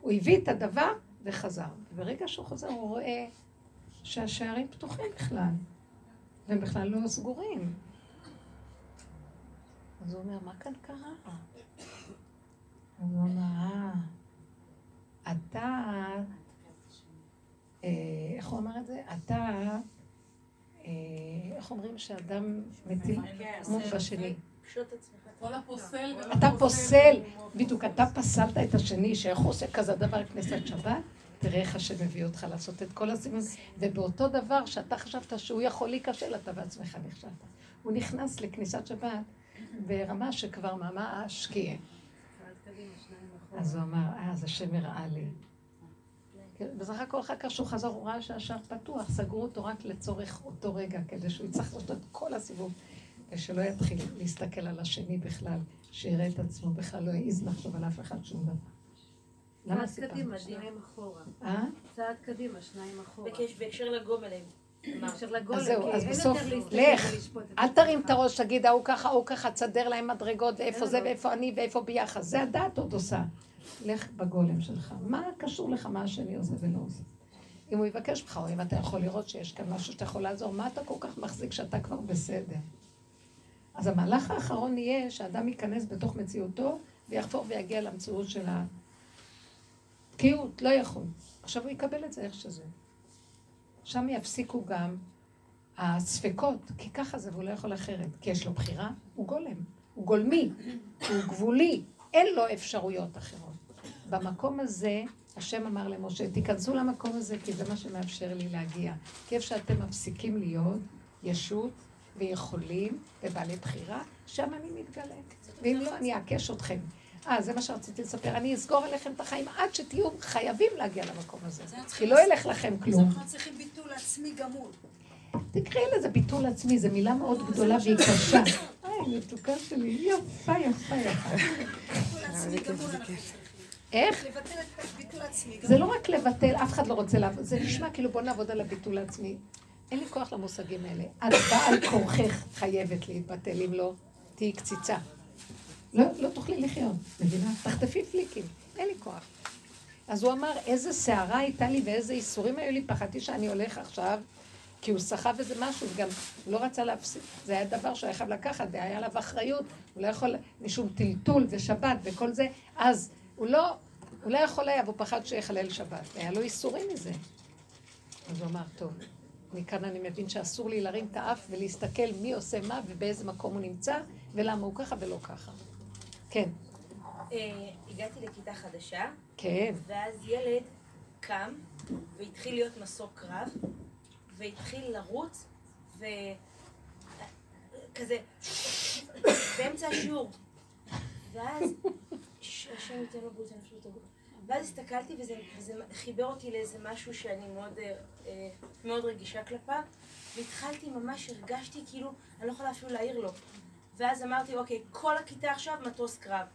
הוא הביא את הדבר וחזר. וברגע שהוא חוזר הוא רואה שהשערים פתוחים בכלל, והם בכלל לא סגורים. אז הוא אומר, מה כאן קרה? הוא אומר, אה... אתה, אה, איך הוא אמר את זה? אתה, אה, איך אומרים שאדם מטיל מום בשני? אתה פוסל, בדיוק, אתה פסלת את השני, שאיך הוא עושה כזה דבר כנסת שבת? תראה איך השם מביא אותך לעשות את כל הסיבוב, ובאותו דבר שאתה חשבת שהוא יכול להיכשל, אתה בעצמך נכשלת. הוא נכנס לכניסת שבת ברמה שכבר ממש קיים. אז הוא אמר, אה, אז השם הראה לי. בסך הכל אחר כך שהוא חזר, הוא ראה שהשער פתוח, סגרו אותו רק לצורך אותו רגע, כדי שהוא יצטרך לעשות את כל הסיבוב, ושלא יתחיל להסתכל על השני בכלל, שיראה את עצמו, בכלל לא יעז לחשוב על אף אחד שום דבר. למה סיפרת? צעד קדימה, שניים אחורה. אה? צעד קדימה, שניים אחורה. בהקשר לגומלים. אז זהו, אז בסוף, לך, אל תרים את הראש, תגיד, ההוא ככה, ההוא ככה, תסדר להם מדרגות, ואיפה זה, ואיפה אני, ואיפה ביחד. זה הדעת עוד עושה. לך בגולם שלך. מה קשור לך מה השני עושה ולא עושה? אם הוא יבקש ממך, או אם אתה יכול לראות שיש כאן משהו שאתה יכול לעזור, מה אתה כל כך מחזיק שאתה כבר בסדר? אז המהלך האחרון יהיה שאדם ייכנס בתוך מציאותו ויחפור ויגיע למציאות של התקיעות, לא יכול. עכשיו הוא יקבל את זה איך שזה. שם יפסיקו גם הספקות, כי ככה זה והוא לא יכול אחרת. כי יש לו בחירה, הוא גולם, הוא גולמי, הוא גבולי, אין לו אפשרויות אחרות. במקום הזה, השם אמר למשה, תיכנסו למקום הזה, כי זה מה שמאפשר לי להגיע. כי איפה שאתם מפסיקים להיות ישות ויכולים ובעלי בחירה, שם אני מתגלה. ואם לא, אני אעקש אתכם. אה, זה מה שרציתי לספר. אני אסגור עליכם את החיים עד שתהיו חייבים להגיע למקום הזה. כי לא ילך לכם כלום. אנחנו צריכים ביטול עצמי גמול. תקראי לזה ביטול עצמי, זו מילה מאוד לא, גדולה והיא קשה. היי, מתוקה שלי, יפה, יפה, יפה. ביטול עצמי גמול איך? לבטל את ביטול עצמי. זה לא רק לבטל, אף אחד לא רוצה לעבוד, זה נשמע כאילו בוא נעבוד על הביטול העצמי. אין לי כוח למושגים האלה. את בעל כורכך חייבת להתבטל, אם לא, תהיי קציצה. לא, לא תוכלי לחיות, מבינה? תחטפי פליקים, אין לי כוח. אז הוא אמר, איזה סערה הייתה לי ואיזה איסורים היו לי, פחדתי שאני הולך עכשיו, כי הוא סחב איזה משהו, וגם לא רצה להפסיק, זה היה דבר שהוא היה חייב לקחת, והיה עליו אחריות, הוא לא יכול, משום טלטול ושבת וכל זה, אז הוא לא, הוא לא יכול היה, והוא פחד שיחלל שבת, והיה לו איסורים מזה. אז הוא אמר, טוב, מכאן אני מבין שאסור לי להרים את האף ולהסתכל מי עושה מה ובאיזה מקום הוא נמצא, ולמה הוא ככה ולא ככה. כן. אה, הגעתי לכיתה חדשה. כן. ואז ילד קם והתחיל להיות מסוק קרב, והתחיל לרוץ, וכזה, באמצע השיעור. ואז, השם ייתן לו בריאות הנפשות הגוף. ואז הסתכלתי וזה, וזה חיבר אותי לאיזה משהו שאני מאוד, אה, מאוד רגישה כלפיו, והתחלתי, ממש הרגשתי כאילו, אני לא יכולה אפילו להעיר לו. ואז אמרתי, אוקיי, כל הכיתה עכשיו מטוס קרב.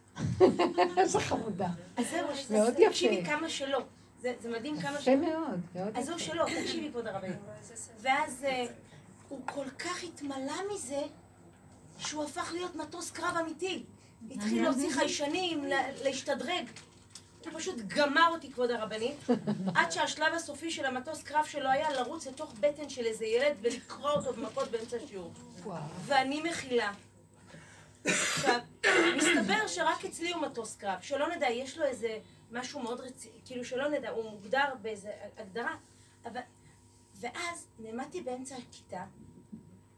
איזה חמודה. אז זהו, מאוד יפה. תקשיבי כמה שלא. זה, זה מדהים כמה שלא. יפה מאוד, מאוד יפה. אז זהו שלא, תקשיבי כבוד הרבנים. ואז אה, הוא כל כך התמלא מזה, שהוא הפך להיות מטוס קרב אמיתי. התחיל להוציא חיישנים, להשתדרג. הוא פשוט גמר אותי, כבוד הרבנית, עד שהשלב הסופי של המטוס קרב שלו היה לרוץ לתוך בטן של איזה ילד ולקרוא אותו במכות באמצע השיעור. ואני מכילה. עכשיו, מסתבר שרק אצלי הוא מטוס קרב, שלא נדע, יש לו איזה משהו מאוד רציני, כאילו שלא נדע, הוא מוגדר באיזה הגדרה, אבל... ואז נעמדתי באמצע הכיתה,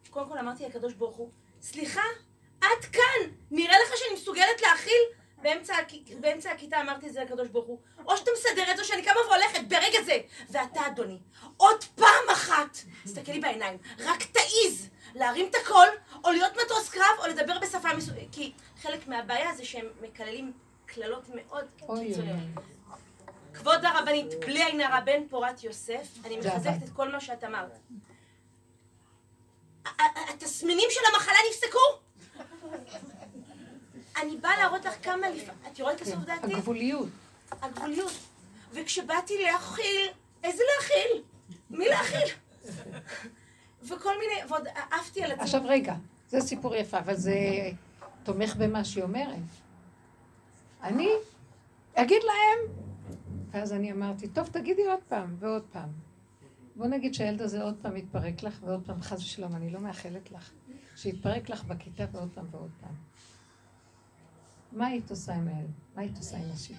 קודם כל אמרתי לקדוש ברוך הוא, סליחה, עד כאן, נראה לך שאני מסוגלת להכיל? באמצע, באמצע הכיתה אמרתי את זה לקדוש ברוך הוא, או שאתה מסדר את זה, שאני קמה והולכת ברגע זה. ואתה, אדוני, עוד פעם אחת, תסתכל לי בעיניים, רק תעיז להרים את הקול, או להיות מטוס קרב, או לדבר בשפה מסוימת. כי חלק מהבעיה זה שהם מקללים קללות מאוד קיצוניות. כבוד הרבנית, בלי עין הרע בן פורת יוסף, אני מחזקת את כל מה שאת אמרת. התסמינים של המחלה נפסקו? אני באה להראות לך כמה לפעמים, את יורדת לסוף דעתי? הגבוליות. הגבוליות. וכשבאתי להכיל, איזה להכיל? מי להכיל? וכל מיני, ועוד עפתי על עצמי. עכשיו רגע, זה סיפור יפה, אבל זה תומך במה שהיא אומרת. אני אגיד להם, ואז אני אמרתי, טוב, תגידי עוד פעם ועוד פעם. בוא נגיד שהילד הזה עוד פעם יתפרק לך, ועוד פעם, חס ושלום, אני לא מאחלת לך, שיתפרק לך בכיתה ועוד פעם ועוד פעם. מה היית עושה עם הילד? מה היית עושה עם השיר?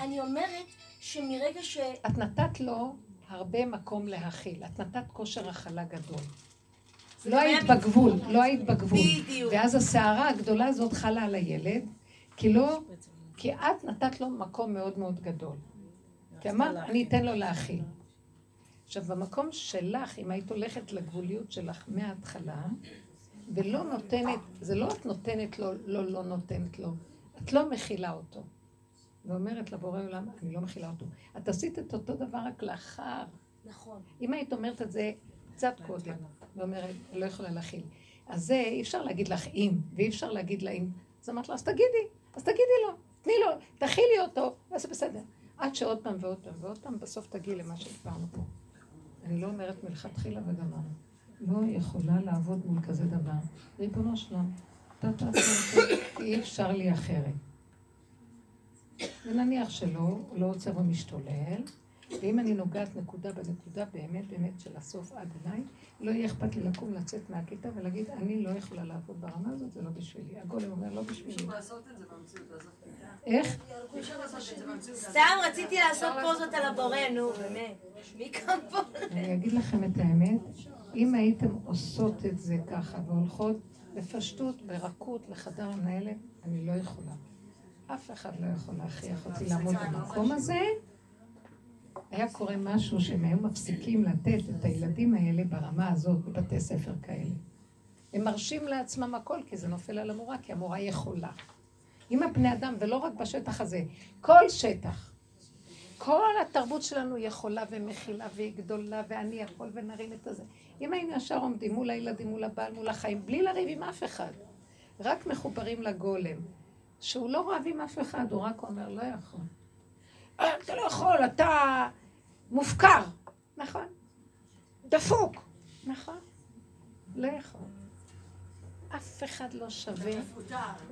אני אומרת שמרגע ש... את נתת לו הרבה מקום להכיל. את נתת כושר הכלה גדול. לא היית בגבול, לא היית בגבול. בדיוק. ואז הסערה הגדולה הזאת חלה על הילד, כי לא, כי את נתת לו מקום מאוד מאוד גדול. כי אמרת, אני אתן לו להכיל. עכשיו, במקום שלך, אם היית הולכת לגבוליות שלך מההתחלה, ולא נותנת, זה לא את נותנת לו, לא, לא נותנת לו, את לא מכילה אותו. ואומרת לבורא עולם, אני לא מכילה אותו. את עשית את אותו דבר רק לאחר. נכון. אם היית אומרת את זה קצת קודם, ואומרת, לא יכולה להכיל. אז זה, אי אפשר להגיד לך אם, ואי אפשר להגיד לה אם. אז אמרת לה, אז תגידי, אז תגידי לו, תני לו, תכילי אותו, וזה בסדר. עד שעוד פעם ועוד פעם ועוד פעם, בסוף תגיעי למה שדיברנו פה. אני לא אומרת מלכתחילה וגמרנו. לא יכולה לעבוד מול כזה דבר. ריבונו שלם, אתה תעשה את זה, אי אפשר לי אחרת. ונניח שלא, הוא לא עוצר ומשתולל, ואם אני נוגעת נקודה בנקודה באמת באמת של הסוף עד אליי, לא יהיה אכפת לי לקום לצאת מהכיתה ולהגיד, אני לא יכולה לעבוד ברמה הזאת, זה לא בשבילי. הגולם אומר, לא בשבילי. איך? סתם רציתי לעשות פוזות על הבורא, נו, באמת. מי קם פה? אני אגיד לכם את האמת, אם הייתם עושות את זה ככה והולכות בפשטות, ברכות, לחדר המנהלת, אני לא יכולה. אף אחד לא יכול להכריח אותי לעמוד במקום הזה. היה קורה משהו שהם היו מפסיקים לתת את הילדים האלה ברמה הזאת בבתי ספר כאלה. הם מרשים לעצמם הכל כי זה נופל על המורה, כי המורה יכולה. עם הבני אדם, ולא רק בשטח הזה, כל שטח. כל התרבות שלנו יכולה ומכילה והיא גדולה ואני יכול ונרים את הזה. אם היינו ישר עומדים מול הילדים, מול הבעל, מול החיים, בלי לריב עם אף אחד, רק מחוברים לגולם, שהוא לא רב עם אף אחד, הוא רק אומר, לא יכול. אה, אתה לא יכול, אתה מופקר. נכון. דפוק. נכון. לא יכול. אף אחד לא שווה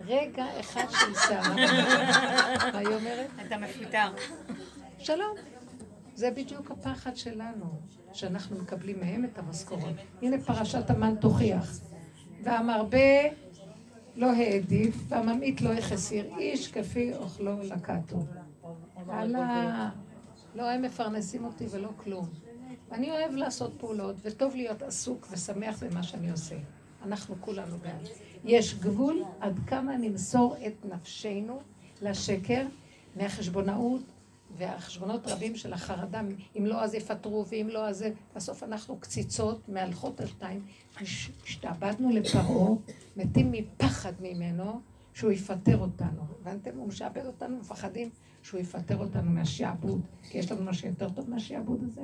רגע אחד של שערה. מה היא אומרת? אתה מפוטר. שלום. זה בדיוק הפחד שלנו, שאנחנו מקבלים מהם את המשכורות. הנה פרשת המן תוכיח. והמרבה לא העדיף, והממעיט לא החסיר, איש כפי אוכלו לקטו. הלאה. לא הם מפרנסים אותי ולא כלום. אני אוהב לעשות פעולות, וטוב להיות עסוק ושמח במה שאני עושה. אנחנו כולנו גם. יש גבול עד כמה נמסור את נפשנו לשקר מהחשבונאות והחשבונות רבים של החרדה, אם לא אז יפטרו ואם לא אז בסוף אנחנו קציצות מהלכות אלתיים, השתעבדנו לפרעה, מתים מפחד ממנו שהוא יפטר אותנו. הבנתם? הוא משעבד אותנו, מפחדים שהוא יפטר אותנו מהשעבוד, כי יש לנו משהו יותר טוב מהשעבוד הזה?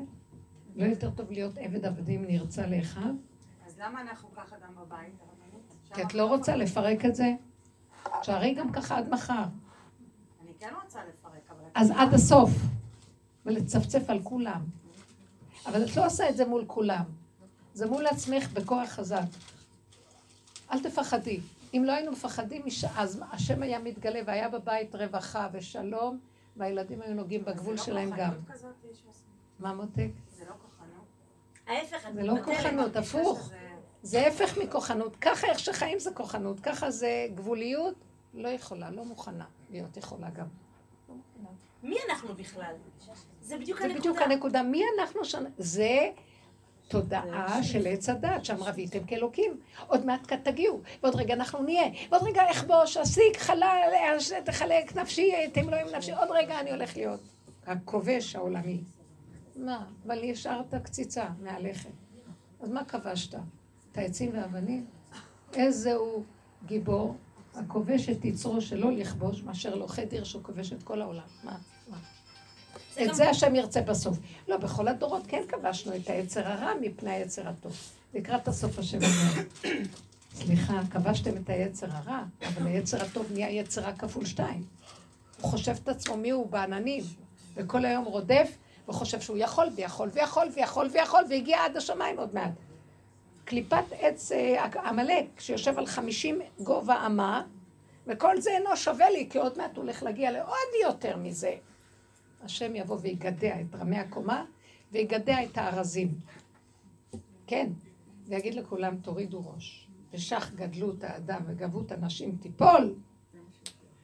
לא יותר טוב להיות עבד עבדים נרצע לאחיו? אז למה אנחנו ככה גם בבית? כי את לא רוצה לפרק את זה? שערי גם ככה עד מחר. אני כן רוצה לפרק. אז עד הסוף, ולצפצף על כולם. אבל את לא עושה את זה מול כולם. זה מול עצמך בכוח חזק. אל תפחדי. אם לא היינו מפחדים, אז השם היה מתגלה והיה בבית רווחה ושלום, והילדים היו נוגעים בגבול שלהם גם. מה מותק? זה לא כוחנות. ההפך, זה לא כוחנות, הפוך. זה הפך מכוחנות. ככה איך שחיים זה כוחנות, ככה זה גבוליות, לא יכולה, לא מוכנה להיות יכולה גם. מי אנחנו בכלל? זה בדיוק זה הנקודה. בדיוק הנקודה. מי אנחנו ש... זה תודעה של עץ הדת, שם רביתם כאלוקים. עוד מעט כאן תגיעו, ועוד רגע אנחנו נהיה, ועוד רגע אכבוש, אסיק, חלל, תחלק נפשי, תמלוא עם נפשי, עוד רגע אני הולך להיות הכובש העולמי. מה? אבל השארת קציצה מהלכת. אז מה כבשת? את העצים והאבנים? איזה הוא גיבור? הכובש את יצרו שלא לכבוש, מאשר לוחד עיר שהוא כובש את כל העולם. מה? מה? את זה השם ירצה בסוף. לא, בכל הדורות כן כבשנו את היצר הרע מפני היצר הטוב. לקראת הסוף השם אומר, סליחה, כבשתם את היצר הרע, אבל היצר הטוב נהיה יצר רע כפול שתיים. הוא חושב את עצמו מי הוא בעננים, וכל היום רודף, וחושב שהוא יכול ויכול ויכול ויכול ויכול, והגיע עד השמיים עוד מעט. קליפת עץ אה, עמלק, שיושב על חמישים גובה אמה, וכל זה אינו שווה לי, כי עוד מעט הוא הולך להגיע לעוד יותר מזה. השם יבוא ויגדע את רמי הקומה, ויגדע את הארזים. כן, ויגיד לכולם, תורידו ראש. ושך גדלות האדם וגבות הנשים תיפול.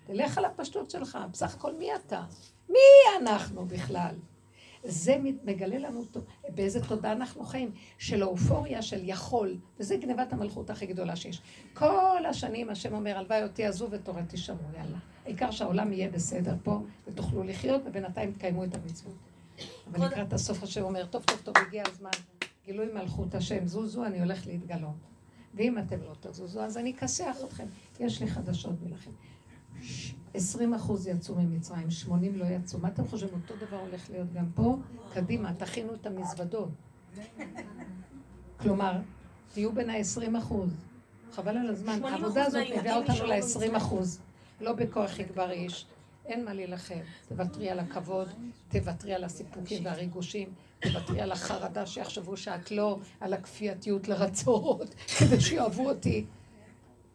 תלך על הפשטות שלך, בסך הכל מי אתה? מי אנחנו בכלל? זה מגלה לנו באיזה תודה אנחנו חיים, של האופוריה של יכול, וזה גנבת המלכות הכי גדולה שיש. כל השנים השם אומר, הלוואי אותי עזו ותורה תשמעו, יאללה. העיקר שהעולם יהיה בסדר פה, ותוכלו לחיות, ובינתיים תקיימו את המצוות. אבל לקראת הסוף השם אומר, טוב, טוב, טוב, הגיע הזמן, גילוי מלכות השם, זוזו, אני הולך להתגלות. ואם אתם לא תזוזו, אז אני אכסח אתכם. יש לי חדשות בשבילכם. 20 אחוז יצאו ממצרים, 80 לא יצאו. מה אתם חושבים? אותו דבר הולך להיות גם פה? קדימה, תכינו את המזוודות. כלומר, תהיו בין ה-20 אחוז. חבל על הזמן. העבודה הזאת מביאה אותנו ל-20 אחוז. לא בכוח יגבר איש. אין מה להילחם. תוותרי על הכבוד, תוותרי על הסיפוקים והריגושים, תוותרי על החרדה שיחשבו שאת לא, על הכפייתיות לרצות, כדי שיאהבו אותי.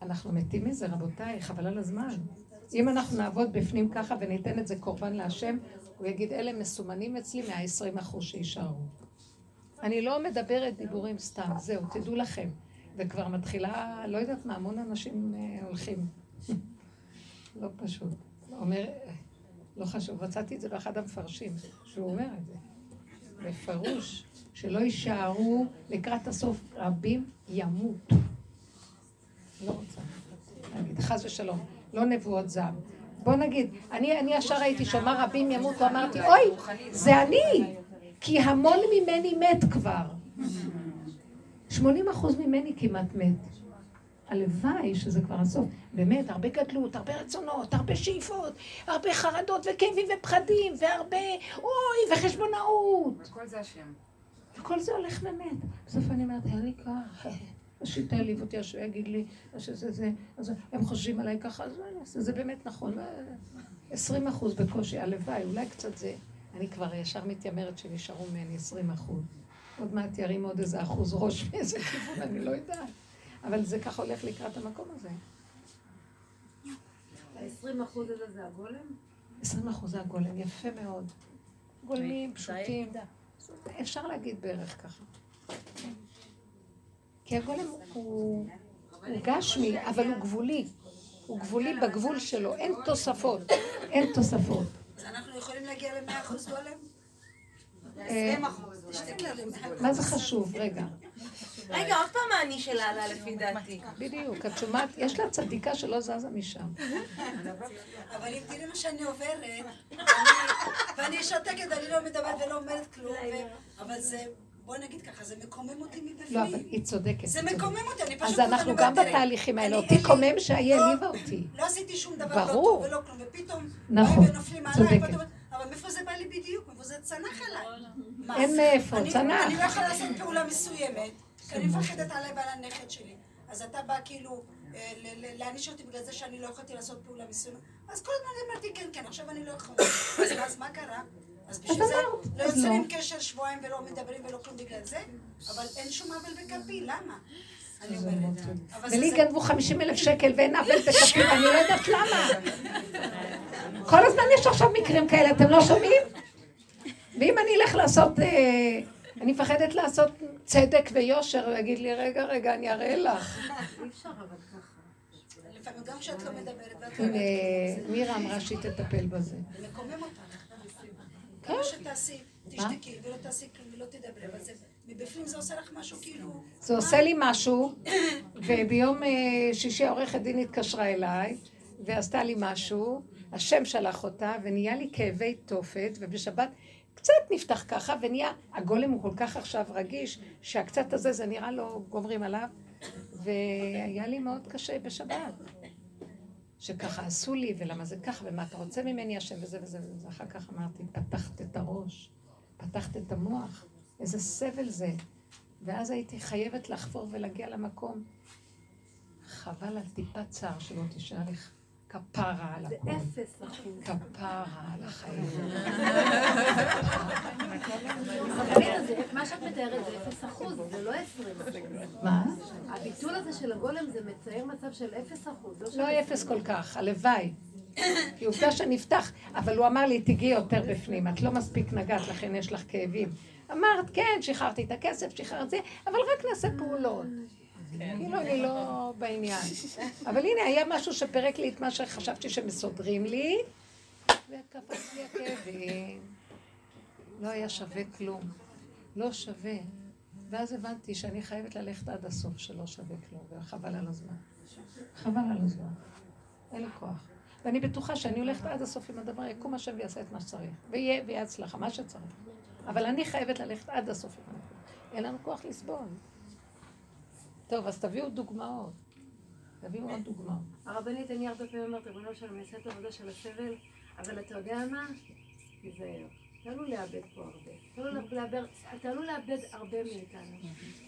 אנחנו מתים מזה, רבותיי, חבל על הזמן. אם אנחנו נעבוד בפנים ככה וניתן את זה קורבן להשם, הוא יגיד, אלה מסומנים אצלי מה-20 אחוז שישארו. אני לא מדברת דיבורים סתם, זהו, תדעו לכם. וכבר מתחילה, לא יודעת מה, המון אנשים אה, הולכים. לא פשוט. אומר, לא חשוב, מצאתי את זה באחד המפרשים, שהוא אומר את זה. בפירוש, שלא יישארו לקראת הסוף, רבים ימותו. לא רוצה להגיד, חס ושלום, לא נבואות זעם. בוא נגיד, אני, אני ישר הייתי שומע רבים ימותו, אמרתי, אוי, זה אני, כי המון ממני מת כבר. 80 אחוז ממני כמעט מת. הלוואי שזה כבר הסוף. באמת, הרבה גדלות, הרבה רצונות, הרבה שאיפות, הרבה חרדות וכאבים ופחדים, והרבה אוי, וחשבונאות. וכל זה השם. וכל זה הולך ומת. בסוף אני אומרת, אין לי כוח. השם תעליב אותי, השם יגיד לי, שזה זה, אז הם חושבים עליי ככה, אז מה אני אעשה? זה באמת נכון. 20 אחוז בקושי, הלוואי, אולי קצת זה. אני כבר ישר מתיימרת שנשארו ממני 20 אחוז. עוד מעט ירים עוד איזה אחוז ראש מאיזה כיוון, אני לא יודעת. אבל זה ככה הולך לקראת המקום הזה. ה-20 אחוז הזה זה הגולם? 20 אחוז זה הגולם, יפה מאוד. גולמים, פשוטים. אפשר להגיד בערך ככה. כי הגולם הוא, הוא גשמי, אבל הוא גבולי. הוא גבולי בגבול שלו, אין תוספות. אין תוספות. אז אנחנו יכולים להגיע ל-100% גולם? אה, מה זה חשוב? רגע. רגע, עוד פעם האני שלה עלה לפי דעתי. בדיוק, את שומעת? יש לה צדיקה שלא זזה משם. אבל אם תראי מה שאני עוברת, אני- ואני שותקת, אני לא מדברת ולא אומרת כלום, אבל זה, בוא נגיד ככה, זה מקומם אותי לא, אבל מבפנים. היא צודקת. זה היא צודקת. מקומם אותי, אני פשוט... אז אנחנו גם בתהליכים האלה, אותי קומם שהיא לא- העליבה אותי. לא עשיתי שום דבר לא ברור. טוב ולא כלום, ופתאום נכון, צודקת. אבל מאיפה זה בא לי בדיוק? מאיפה זה צנח עליי? מה? אין מאיפה, אני- צנח. אני לא יכולה לעשות פעולה מסוימת, כי אני מפחדת עליי ועל הנכד שלי. אז אתה בא כאילו אה, ל- ל- להעניש אותי בגלל זה שאני לא יכולתי לעשות פעולה מסוימת. אז כל הזמן אמרתי, כן, כן, עכשיו אני לא יכולה. אז- אז מה קרה? אז בשביל זה לא יוצרים לא. קשר שבועיים ולא מדברים ולא כלום בגלל זה, אבל אין שום עוול בכפי, למה? אני אומרת. אבל זה- ולי גנבו 50 אלף שקל ואין עוול בכפי, ואני לא יודעת למה. כל הזמן יש עכשיו מקרים כאלה, אתם לא שומעים? ואם אני אלך לעשות, אה, אני מפחדת לעשות צדק ויושר, הוא יגיד לי, רגע, רגע, אני אראה לך. אי אפשר אבל ככה. לפעמים גם כשאת לא מדברת ואת לא מירה אמרה שהיא תטפל בזה. זה מקומם אותך. כן. כמה שתעשי, תשתקי ולא תעשי כלום ולא תדברי, אבל זה, מבפנים זה עושה לך משהו כאילו... זה עושה לי משהו, וביום אה, שישי העורכת דין התקשרה אליי, ועשתה לי משהו, השם שלח אותה, ונהיה לי כאבי תופת, ובשבת קצת נפתח ככה, ונהיה, הגולם הוא כל כך עכשיו רגיש, שהקצת הזה, זה נראה לו גומרים עליו, והיה לי מאוד קשה בשבת. שככה עשו לי, ולמה זה ככה, ומה אתה רוצה ממני השם, וזה וזה וזה. אחר כך אמרתי, פתחת את הראש, פתחת את המוח, איזה סבל זה. ואז הייתי חייבת לחפור ולהגיע למקום. חבל על טיפת צער שלא תישאר לך כפרה על זה הכל. אפס אחוז. כפרה על החיים. זה- מה שאת מתארת זה אפס אחוז, זה לא עשרים אחוז. מה? הביטול הזה של הגולם זה מצייר מצב של אפס אחוז, לא לא אפס כל כך, הלוואי. כי עובדה שנפתח, אבל הוא אמר לי, תגיעי יותר בפנים, את לא מספיק נגעת, לכן יש לך כאבים. אמרת, כן, שחררתי את הכסף, שחררת זה, אבל רק נעשה פעולות. כאילו אני לא בעניין. אבל הנה, היה משהו שפירק לי את מה שחשבתי שמסודרים לי, וקפץ לי הכאבים. לא היה שווה כלום. לא שווה. ואז הבנתי שאני חייבת ללכת עד הסוף שלא שווה כלום, וחבל על הזמן. חבל על הזמן. אין לי כוח. ואני בטוחה שאני הולכת עד הסוף עם הדבר, יקום השם ויעשה את מה שצריך. ויהיה, ויהיה הצלחה, מה שצריך. אבל אני חייבת ללכת עד הסוף עם הדבר. אין לנו כוח לסבול. טוב, אז תביאו דוגמאות. תביאו עוד דוגמאות. הרבנית, אני הרבה פעמים אומרת, ריבונו שלום, אני אעשה את העבודה של הסבל, אבל אתה יודע מה? תיזהר. אתה עלול לאבד פה הרבה. אתה עלול לאבד- אתה עלול לאבד הרבה מאיתנו.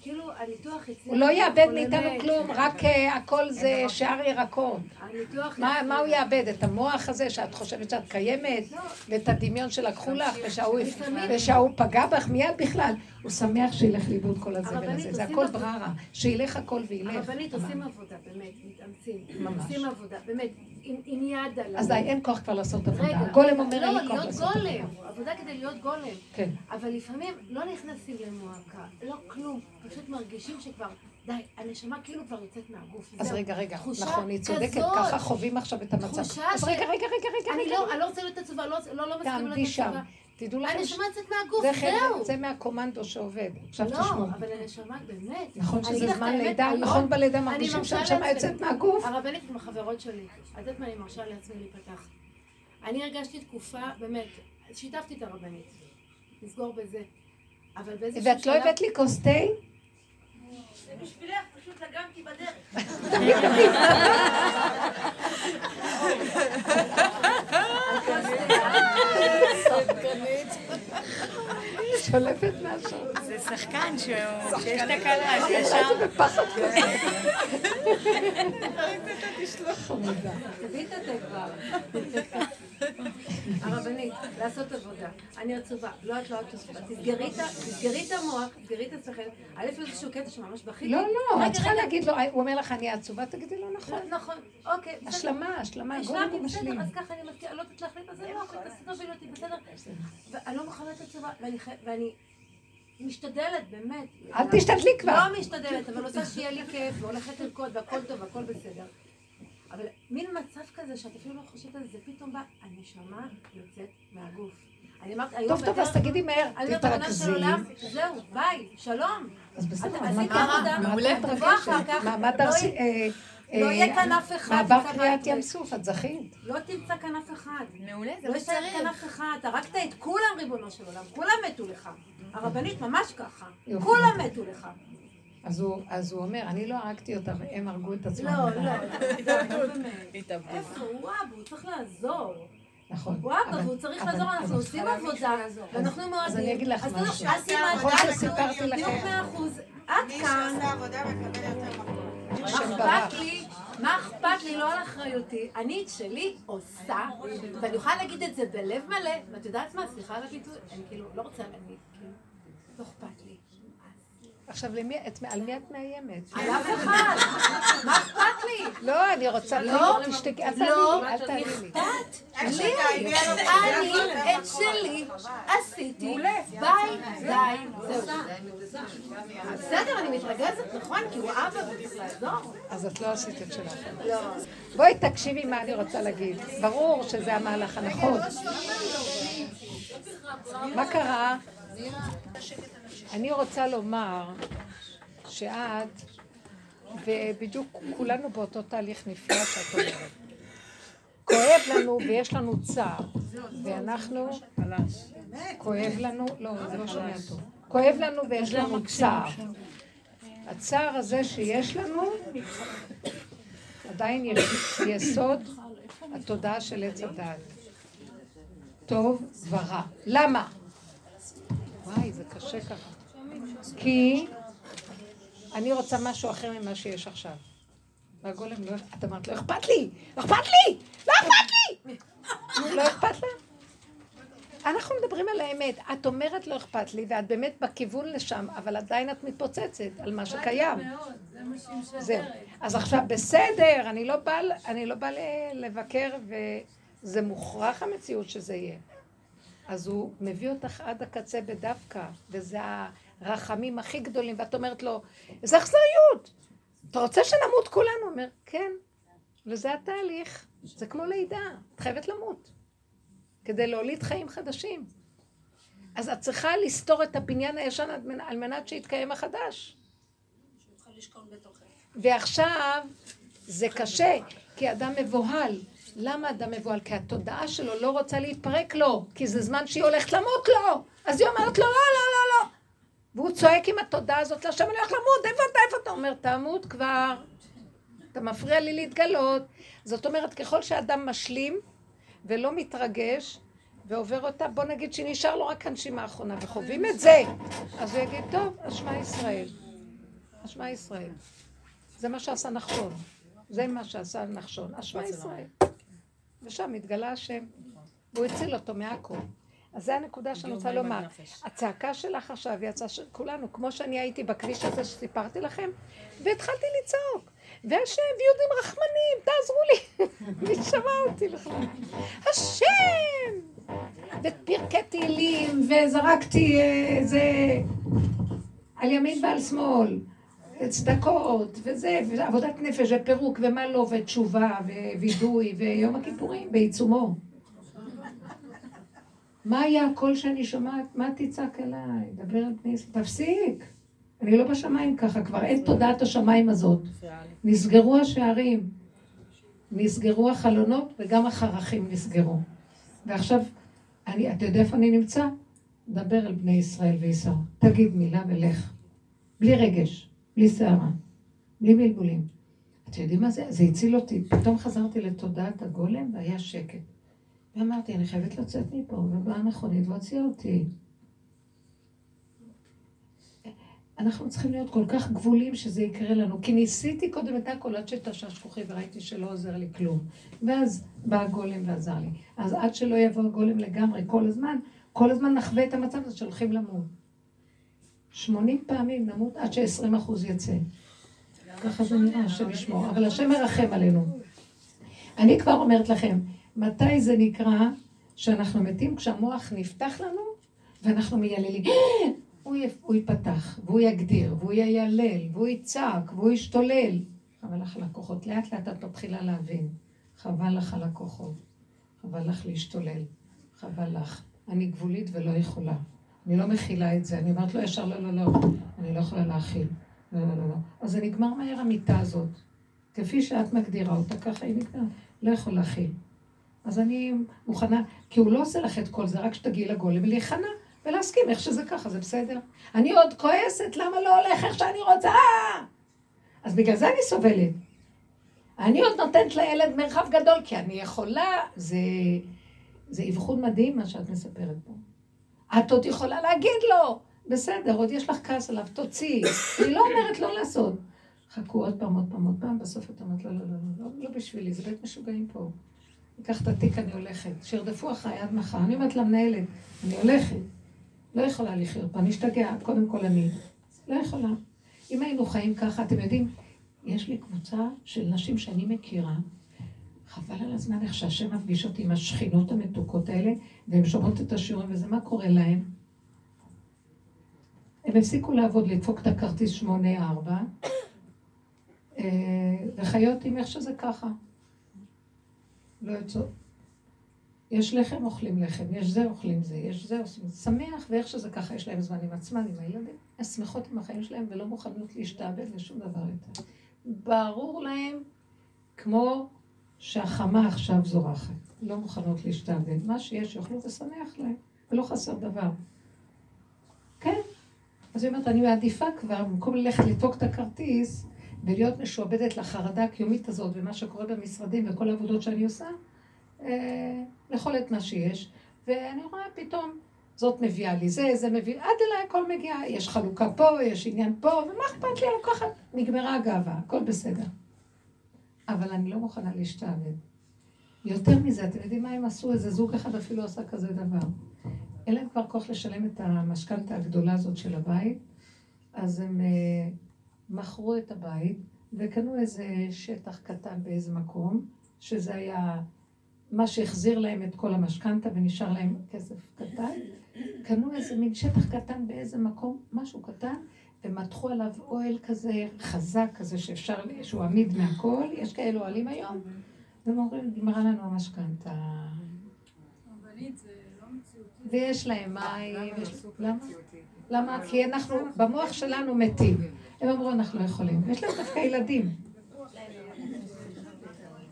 כאילו, הניתוח אצלנו... הוא לא יאבד מאיתנו. כלום, רק אה, הכל זה שאר ירקות. מה, הוא יאבד? את המוח הזה שאת חושבת שאת קיימת? לא. ואת הדמיון שלקחו לך, ושהוא פגע בך מיד בכלל. הוא שמח שילך לאיבוד כל הזבל הזה, זה הכל. בררה, שילך הכל וילך. הרבנית עושים עבודה, באמת, מתאמצים. ממש. עושים עבודה, באמת, עם עם יד על... אז אין כוח כבר לעשות עבודה. רגע, הגולם אומר, אין לא, לי כוח להיות לעשות גולם, עבודה. עבודה כדי להיות גולם. כן. אבל לפעמים לא נכנסים למועקה, לא כלום, פשוט מרגישים שכבר, די, הנשמה כאילו כבר יוצאת מהגוף. אז. רגע, רגע, נכון, היא צודקת. ככה חווים עכשיו את המצב. תחושה אז ש- רגע, רגע, רגע, רגע, אני רגע. לא, אני לא רוצה להיות עצובה, לא, לא, לא מסכימה להיות. עצובה. תדעו לכם, הנשמה יוצאת מהגוף, זהו. זה מהקומנדו שעובד. עכשיו לא, תשמעו. אבל הנשמה באמת. נכון שזה זמן לידה, היום נכון בלידה מרגישים שהנשמה יוצאת מהגוף. הרבנית עם החברות שלי, את יודעת מה אני מרשה לעצמי להיפתח? אני הרגשתי תקופה, באמת, שיתפתי את הרבנית, נסגור בזה. אבל באיזשהו ואת לא הבאת לי כוס תה? בשבילך, פשוט לגמתי בדרך. שולפת מהשעון. זה שחקן שהוא- שיש תקלה, שישר... בפחד כזה. תביאי את התה כבר. הרבנית, לעשות עבודה. אני עצובה, לא את לא עצובה. תסגרי את המוח, תסגרי את עצמכם. לפני איזשהו קטע שממש בכיתי. לא, לא, את צריכה. להגיד לו, הוא אומר לך, אני עצובה, תגידי לו, נכון. נכון, אוקיי. השלמה, השלמה, הגולם השלמתי, הוא משלים. בסדר, אז ככה אני מסכימה, לא יודעת להחליט, אז לא, אז תוביל אותי, בסדר. ואני לא מוכנה את התשובה, ואני ואני משתדלת, באמת. אל תשתדלי כבר. לא משתדלת, אבל רוצה שיהיה לי כיף, והולכת לרקוד, והכל טוב, והכל בסדר. אבל מין מצב כזה שאת אפילו לא חושבת על זה, פתאום בא, הנשמה יוצאת מהגוף. אני אמרת, היום טוב, טוב, אז תגידי מהר, תתרכזי. זהו, ביי, שלום. אז בסדר, מה. מה מה- מה לא תעשי? אה, לא יהיה כאן אף אחד, מעבר קריאת. ים סוף, את זכית. לא תמצא כאן אף אחד. מעולה, זה לא מה ימצא כאן שצריך. אף אחד, הרגת את כולם, ריבונו של עולם, כולם מתו לך. הרבנית ממש ככה. כולם מתו לך. אז הוא, אז הוא אומר, אני לא הרגתי אותם, הם הרגו את עצמם. לא, לא, לא. התאבדות. איפה הוא וואו, הוא צריך לעזור. נכון. וואו, והוא צריך לעזור, אנחנו עושים עבודה, ואנחנו מאוד... אז אני אגיד לך אז משהו. לא, עשי מה נכון את שסיפרתי בדיוק לכם. מאה אחוז. את מי כאן, שעושה עבודה מקבל יותר מקום. אכפת לי? מה אכפת לי? לא על אחריותי. אני את שלי עושה, ואני יכולה להגיד את זה בלב מלא, ואת יודעת מה? סליחה על הביטוי, אני כאילו לא רוצה, אני כאילו, לא אכפת לי. עכשיו, על מי את מאיימת? על אף אחד. מה אכפת לי? לא, אני רוצה, לא, לא, תשתקי, אל תעני לא, לי, אל תעני לי. אכפת לי. אני את שלי עשיתי, ביי, זהו. בסדר, אני מתרגזת, נכון? כי הוא אבא וצריך לעזור. אז את לא עשית את שלך. לא. בואי תקשיבי מה אני רוצה להגיד. ברור שזה המהלך הנכון. מה קרה? אני רוצה לומר שאת, ובדיוק כולנו באותו תהליך נפלא שאת אומרת. כואב לנו ויש לנו צער, ואנחנו, כואב לנו, לא, זה לא שומע טוב. כואב לנו ויש לנו צער. הצער הזה שיש לנו, עדיין יש יסוד התודעה של עץ הדעת. טוב ורע. למה? וואי, זה קשה ככה. כי אני רוצה משהו אחר ממה שיש עכשיו. והגולם לא... את אמרת, לא אכפת לי! לא אכפת לי! לא אכפת לי! לא אכפת לה? אנחנו מדברים על האמת. את אומרת לא אכפת לי, ואת באמת בכיוון לשם, אבל עדיין את מתפוצצת על מה שקיים. זהו. אז עכשיו, בסדר, אני לא באה לא בא לבקר, וזה מוכרח המציאות שזה יהיה. אז הוא מביא אותך עד הקצה בדווקא, וזה הרחמים הכי גדולים, ואת אומרת לו, איזה אכזריות! אתה רוצה שנמות כולנו? הוא אומר, כן. וזה התהליך, זה כמו לידה, את חייבת למות, כדי להוליד חיים חדשים. אז את צריכה לסתור את הבניין הישן על מנ- על מנת שיתקיים החדש. ועכשיו זה קשה, כי אדם מבוהל. למה אדם מבוהל? כי התודעה שלו לא רוצה להתפרק לו, כי זה זמן שהיא הולכת למות לו. אז היא אומרת לו, לא, לא, לא, לא. והוא צועק עם התודעה הזאת להשם, אני הולך למות, איפה אתה, איפה אתה? אומר, תמות כבר. אתה מפריע לי להתגלות. זאת אומרת, ככל שאדם משלים ולא מתרגש, ועובר אותה, בוא נגיד שנשאר לו רק הנשימה האחרונה, וחווים את זה, אז הוא יגיד, טוב, אשמה ישראל. אשמה ישראל. זה מה שעשה נחשון. זה מה שעשה נחשון. אשמה ישראל. ושם התגלה השם. והוא הציל אותו מהכל. אז זה הנקודה שאני רוצה לומר. הצעקה שלך עכשיו יצאה של כולנו, כמו שאני הייתי בכביש הזה שסיפרתי לכם, והתחלתי לצעוק. והשם, ויהודים רחמנים, תעזרו לי. מי שמע אותי בכלל? השם! ופרקי תהילים, וזרקתי איזה... על ימין ועל שמאל, צדקות, וזה, ועבודת נפש, ופירוק, ומה לא, ותשובה, ווידוי, ויום הכיפורים בעיצומו. מה היה הקול שאני שומעת? מה תצעק אליי? דבר על פני ישראל. תפסיק. אני לא בשמיים ככה, כבר אין תודעת השמיים הזאת. נסגרו השערים, נסגרו החלונות וגם החרכים נסגרו. ועכשיו, אני, אתה יודע איפה אני נמצא? דבר על בני ישראל וייסעו. תגיד מילה ולך. בלי רגש, בלי שערה, בלי בלבולים. אתם יודעים מה זה? זה הציל אותי. פתאום חזרתי לתודעת הגולם והיה שקט. ואמרתי, אני חייבת לצאת מפה, ובאה המכונית והוציאה אותי. אנחנו צריכים להיות כל כך גבולים שזה יקרה לנו. כי ניסיתי קודם את הכל עד שתשש כוחי וראיתי שלא עוזר לי כלום. ואז בא הגולם ועזר לי. אז עד שלא יבוא הגולם לגמרי כל הזמן, כל הזמן נחווה את המצב הזה שהולכים למות. שמונים פעמים נמות עד שעשרים אחוז יצא. ככה זה נראה, השם ישמור. אבל השם מרחם עלינו. אני כבר אומרת לכם, מתי זה נקרא שאנחנו מתים? כשהמוח נפתח לנו ואנחנו מייללים. הוא, הוא ייפתח, והוא יגדיר, והוא יילל, והוא יצעק, והוא ישתולל. חבל לך על הכוחות. לאט לאט את מתחילה להבין. חבל לך על הכוחות. חבל לך להשתולל. חבל לך. אני גבולית ולא יכולה. אני לא מכילה את זה. אני אומרת לו ישר, לא, לא, לא. אני לא יכולה להכיל. לא, לא, לא, לא. אז זה נגמר מהר המיטה הזאת. כפי שאת מגדירה אותה, ככה היא נגמרת. לא יכול להכיל. אז אני מוכנה, כי הוא לא עושה לך את כל זה, רק שתגיעי לגולם ולהיכנע. ולהסכים איך שזה ככה, זה בסדר. אני עוד כועסת, למה לא הולך איך שאני רוצה? אז בגלל זה אני סובלת. אני עוד נותנת לילד מרחב גדול, כי אני יכולה, זה, זה אבחון מדהים מה שאת מספרת פה. את עוד יכולה להגיד לו, בסדר, עוד יש לך כעס עליו, תוציאי. אני לא אומרת לא לעשות. חכו עוד פעם, עוד פעם, עוד פעם, בסוף את אומרת, לא, לא, לא, לא, לא, לא בשבילי, זה בית משוגעים פה. אקח את התיק, אני הולכת. שירדפו אחריי עד מחר. אני אומרת למנהלת, אני הולכת. לא יכולה לחיות פה, אני אשתגע, קודם כל אני. לא יכולה. אם היינו חיים ככה, אתם יודעים, יש לי קבוצה של נשים שאני מכירה, חבל על הזמן איך שהשם מפגיש אותי עם השכינות המתוקות האלה, והן שומעות את השיעורים, וזה מה קורה להן? הם הפסיקו לעבוד, לדפוק את הכרטיס שמונה ארבע, אה, וחיות עם איך שזה ככה. לא יוצאות. יש לחם, אוכלים לחם, יש זה, אוכלים זה, יש זה, עושים שמח, ואיך שזה ככה, יש להם זמן עם עצמן, עם הילדים, הן שמחות עם החיים שלהם ולא מוכנות להשתעבד לשום דבר יותר. ברור להם, כמו שהחמה עכשיו זורחת, לא מוכנות להשתעבד. מה שיש, יאכלו ושמח להם, ולא חסר דבר. כן. אז היא אומרת, אני מעדיפה כבר, במקום ללכת לדפוק את הכרטיס, ולהיות משועבדת לחרדה הקיומית הזאת, ומה שקורה במשרדים וכל העבודות שאני עושה, אה, לאכול את מה שיש, ואני רואה פתאום, זאת מביאה לי זה, זה מביא, עד אליי הכל מגיע, יש חלוקה פה, יש עניין פה, ומה אכפת לי, לוקחת, נגמרה הגאווה, הכל בסדר. אבל אני לא מוכנה להשתעבד. יותר מזה, אתם יודעים מה הם עשו? איזה זוג אחד אפילו עשה כזה דבר. אין להם כבר כוח לשלם את המשכנתה הגדולה הזאת של הבית, אז הם uh, מכרו את הבית וקנו איזה שטח קטן באיזה מקום, שזה היה מה שהחזיר להם את כל המשכנתה ונשאר להם כסף קטן, קנו איזה מין שטח קטן באיזה מקום, משהו קטן, ומתחו עליו אוהל כזה חזק כזה שאפשר, שהוא עמיד מהכל, יש כאלו אוהלים היום, והם אומרים, נגמרה לנו המשכנתה. ויש להם מים, למה? למה? כי אנחנו, במוח שלנו מתים. הם אמרו, אנחנו לא יכולים. יש להם דווקא ילדים.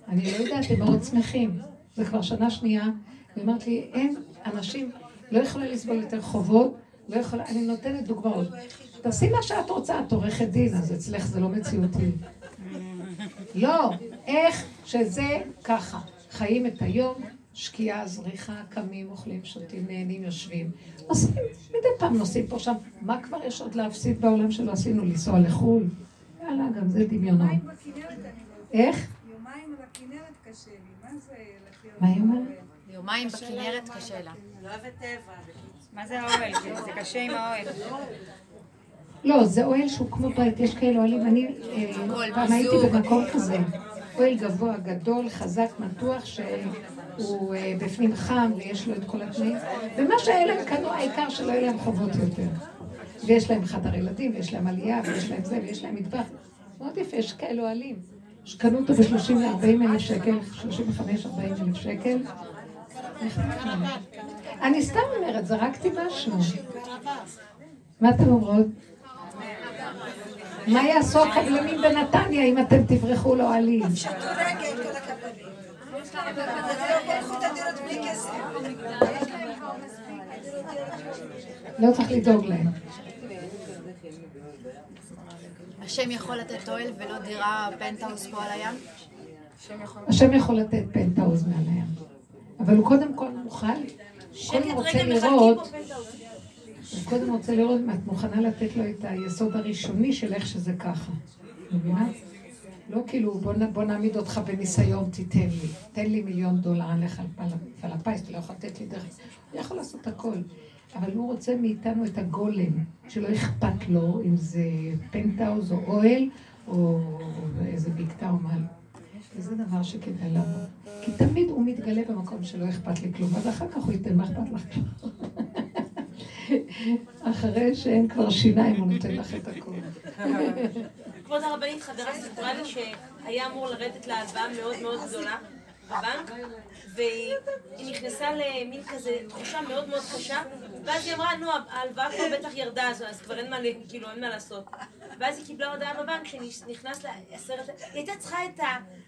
אני לא יודעת, הם מאוד שמחים. זה כבר שנה שנייה, היא אמרת לי, אין, אנשים לא יכולה לסבול יותר חובות, לא יכולה, אני נותנת דוגמאות. תעשי מה שאת רוצה, את עורכת דין, אז אצלך זה לא מציאותי. לא, איך שזה ככה. חיים את היום, שקיעה, זריחה, קמים, אוכלים, שותים, נהנים, יושבים. עושים, מדי פעם נוסעים פה שם. מה כבר יש עוד להפסיד בעולם שלא עשינו? לנסוע לחו"ל? יאללה, גם זה דמיונות. איך? יומיים על הכנרת קשה לי, מה זה? מה היא אומרת? יומיים בכנרת קשה לה. לא אוהבת טבע. מה זה האוהל? זה קשה עם האוהל. לא, זה אוהל שהוא כמו בית, יש כאלה אוהלים. אני אה, פעם הייתי במקום כזה. אוהל גבוה, גדול, חזק, מתוח, שהוא אה, בפנים חם ויש לו את כל התנאים. ומה שהיה להם קנו, העיקר שלא יהיה להם חובות יותר. ויש להם חדר ילדים, ויש להם עלייה, ויש להם זה, ויש להם מטבח. מאוד יפה, יש כאלו אוהלים. שקנו אותו ב-30 ל-40 אלף שקל, 35-40 אלף שקל. אני סתם אומרת, זרקתי משהו. מה אתם אומרות? מה יעשו הקבלנים בנתניה אם אתם תברחו לאוהלים? שתו רגל כל הקבלנים. לקחו את הדירות בלי כסף. לא צריך לדאוג להם. השם יכול לתת אוהל ולא דירה פנטהאוס פה על הים? השם יכול לתת פנטהאוז מעל הים. אבל הוא קודם כל מוכן, קודם רוצה לראות, פנטהאוז. הוא קודם רוצה לראות אם את מוכנה לתת לו את היסוד הראשוני של איך שזה ככה. מבינה? לא כאילו, בוא, נעמיד אותך בניסיון, תיתן לי. תן לי מיליון דולר, אני אלך על הפיס, אתה לא יכול לתת לי דרך. הוא יכול לעשות הכל. אבל הוא רוצה מאיתנו את הגולם, שלא אכפת לו אם זה פנטהאוז או אוהל, או איזה בקתה או מעל. וזה דבר שכדאי לעבוד. כי תמיד הוא מתגלה במקום שלא אכפת לי כלום, אז אחר כך הוא ייתן מה אכפת לך כלום. אחרי שאין כבר שיניים, הוא נותן לך את הכול. כבוד הרבנית חברה סיפרה לי שהיה אמור לרדת לה הלוואה מאוד מאוד גדולה בבנק, והיא היא נכנסה למין כזה תחושה מאוד מאוד קשה, ואז היא אמרה, נו, ההלוואה כבר בטח ירדה, אז כבר אין מה, כאילו, אין מה לעשות. ואז היא קיבלה הודעה בבנק שנכנס לה עשרת... היא הייתה צריכה את ה...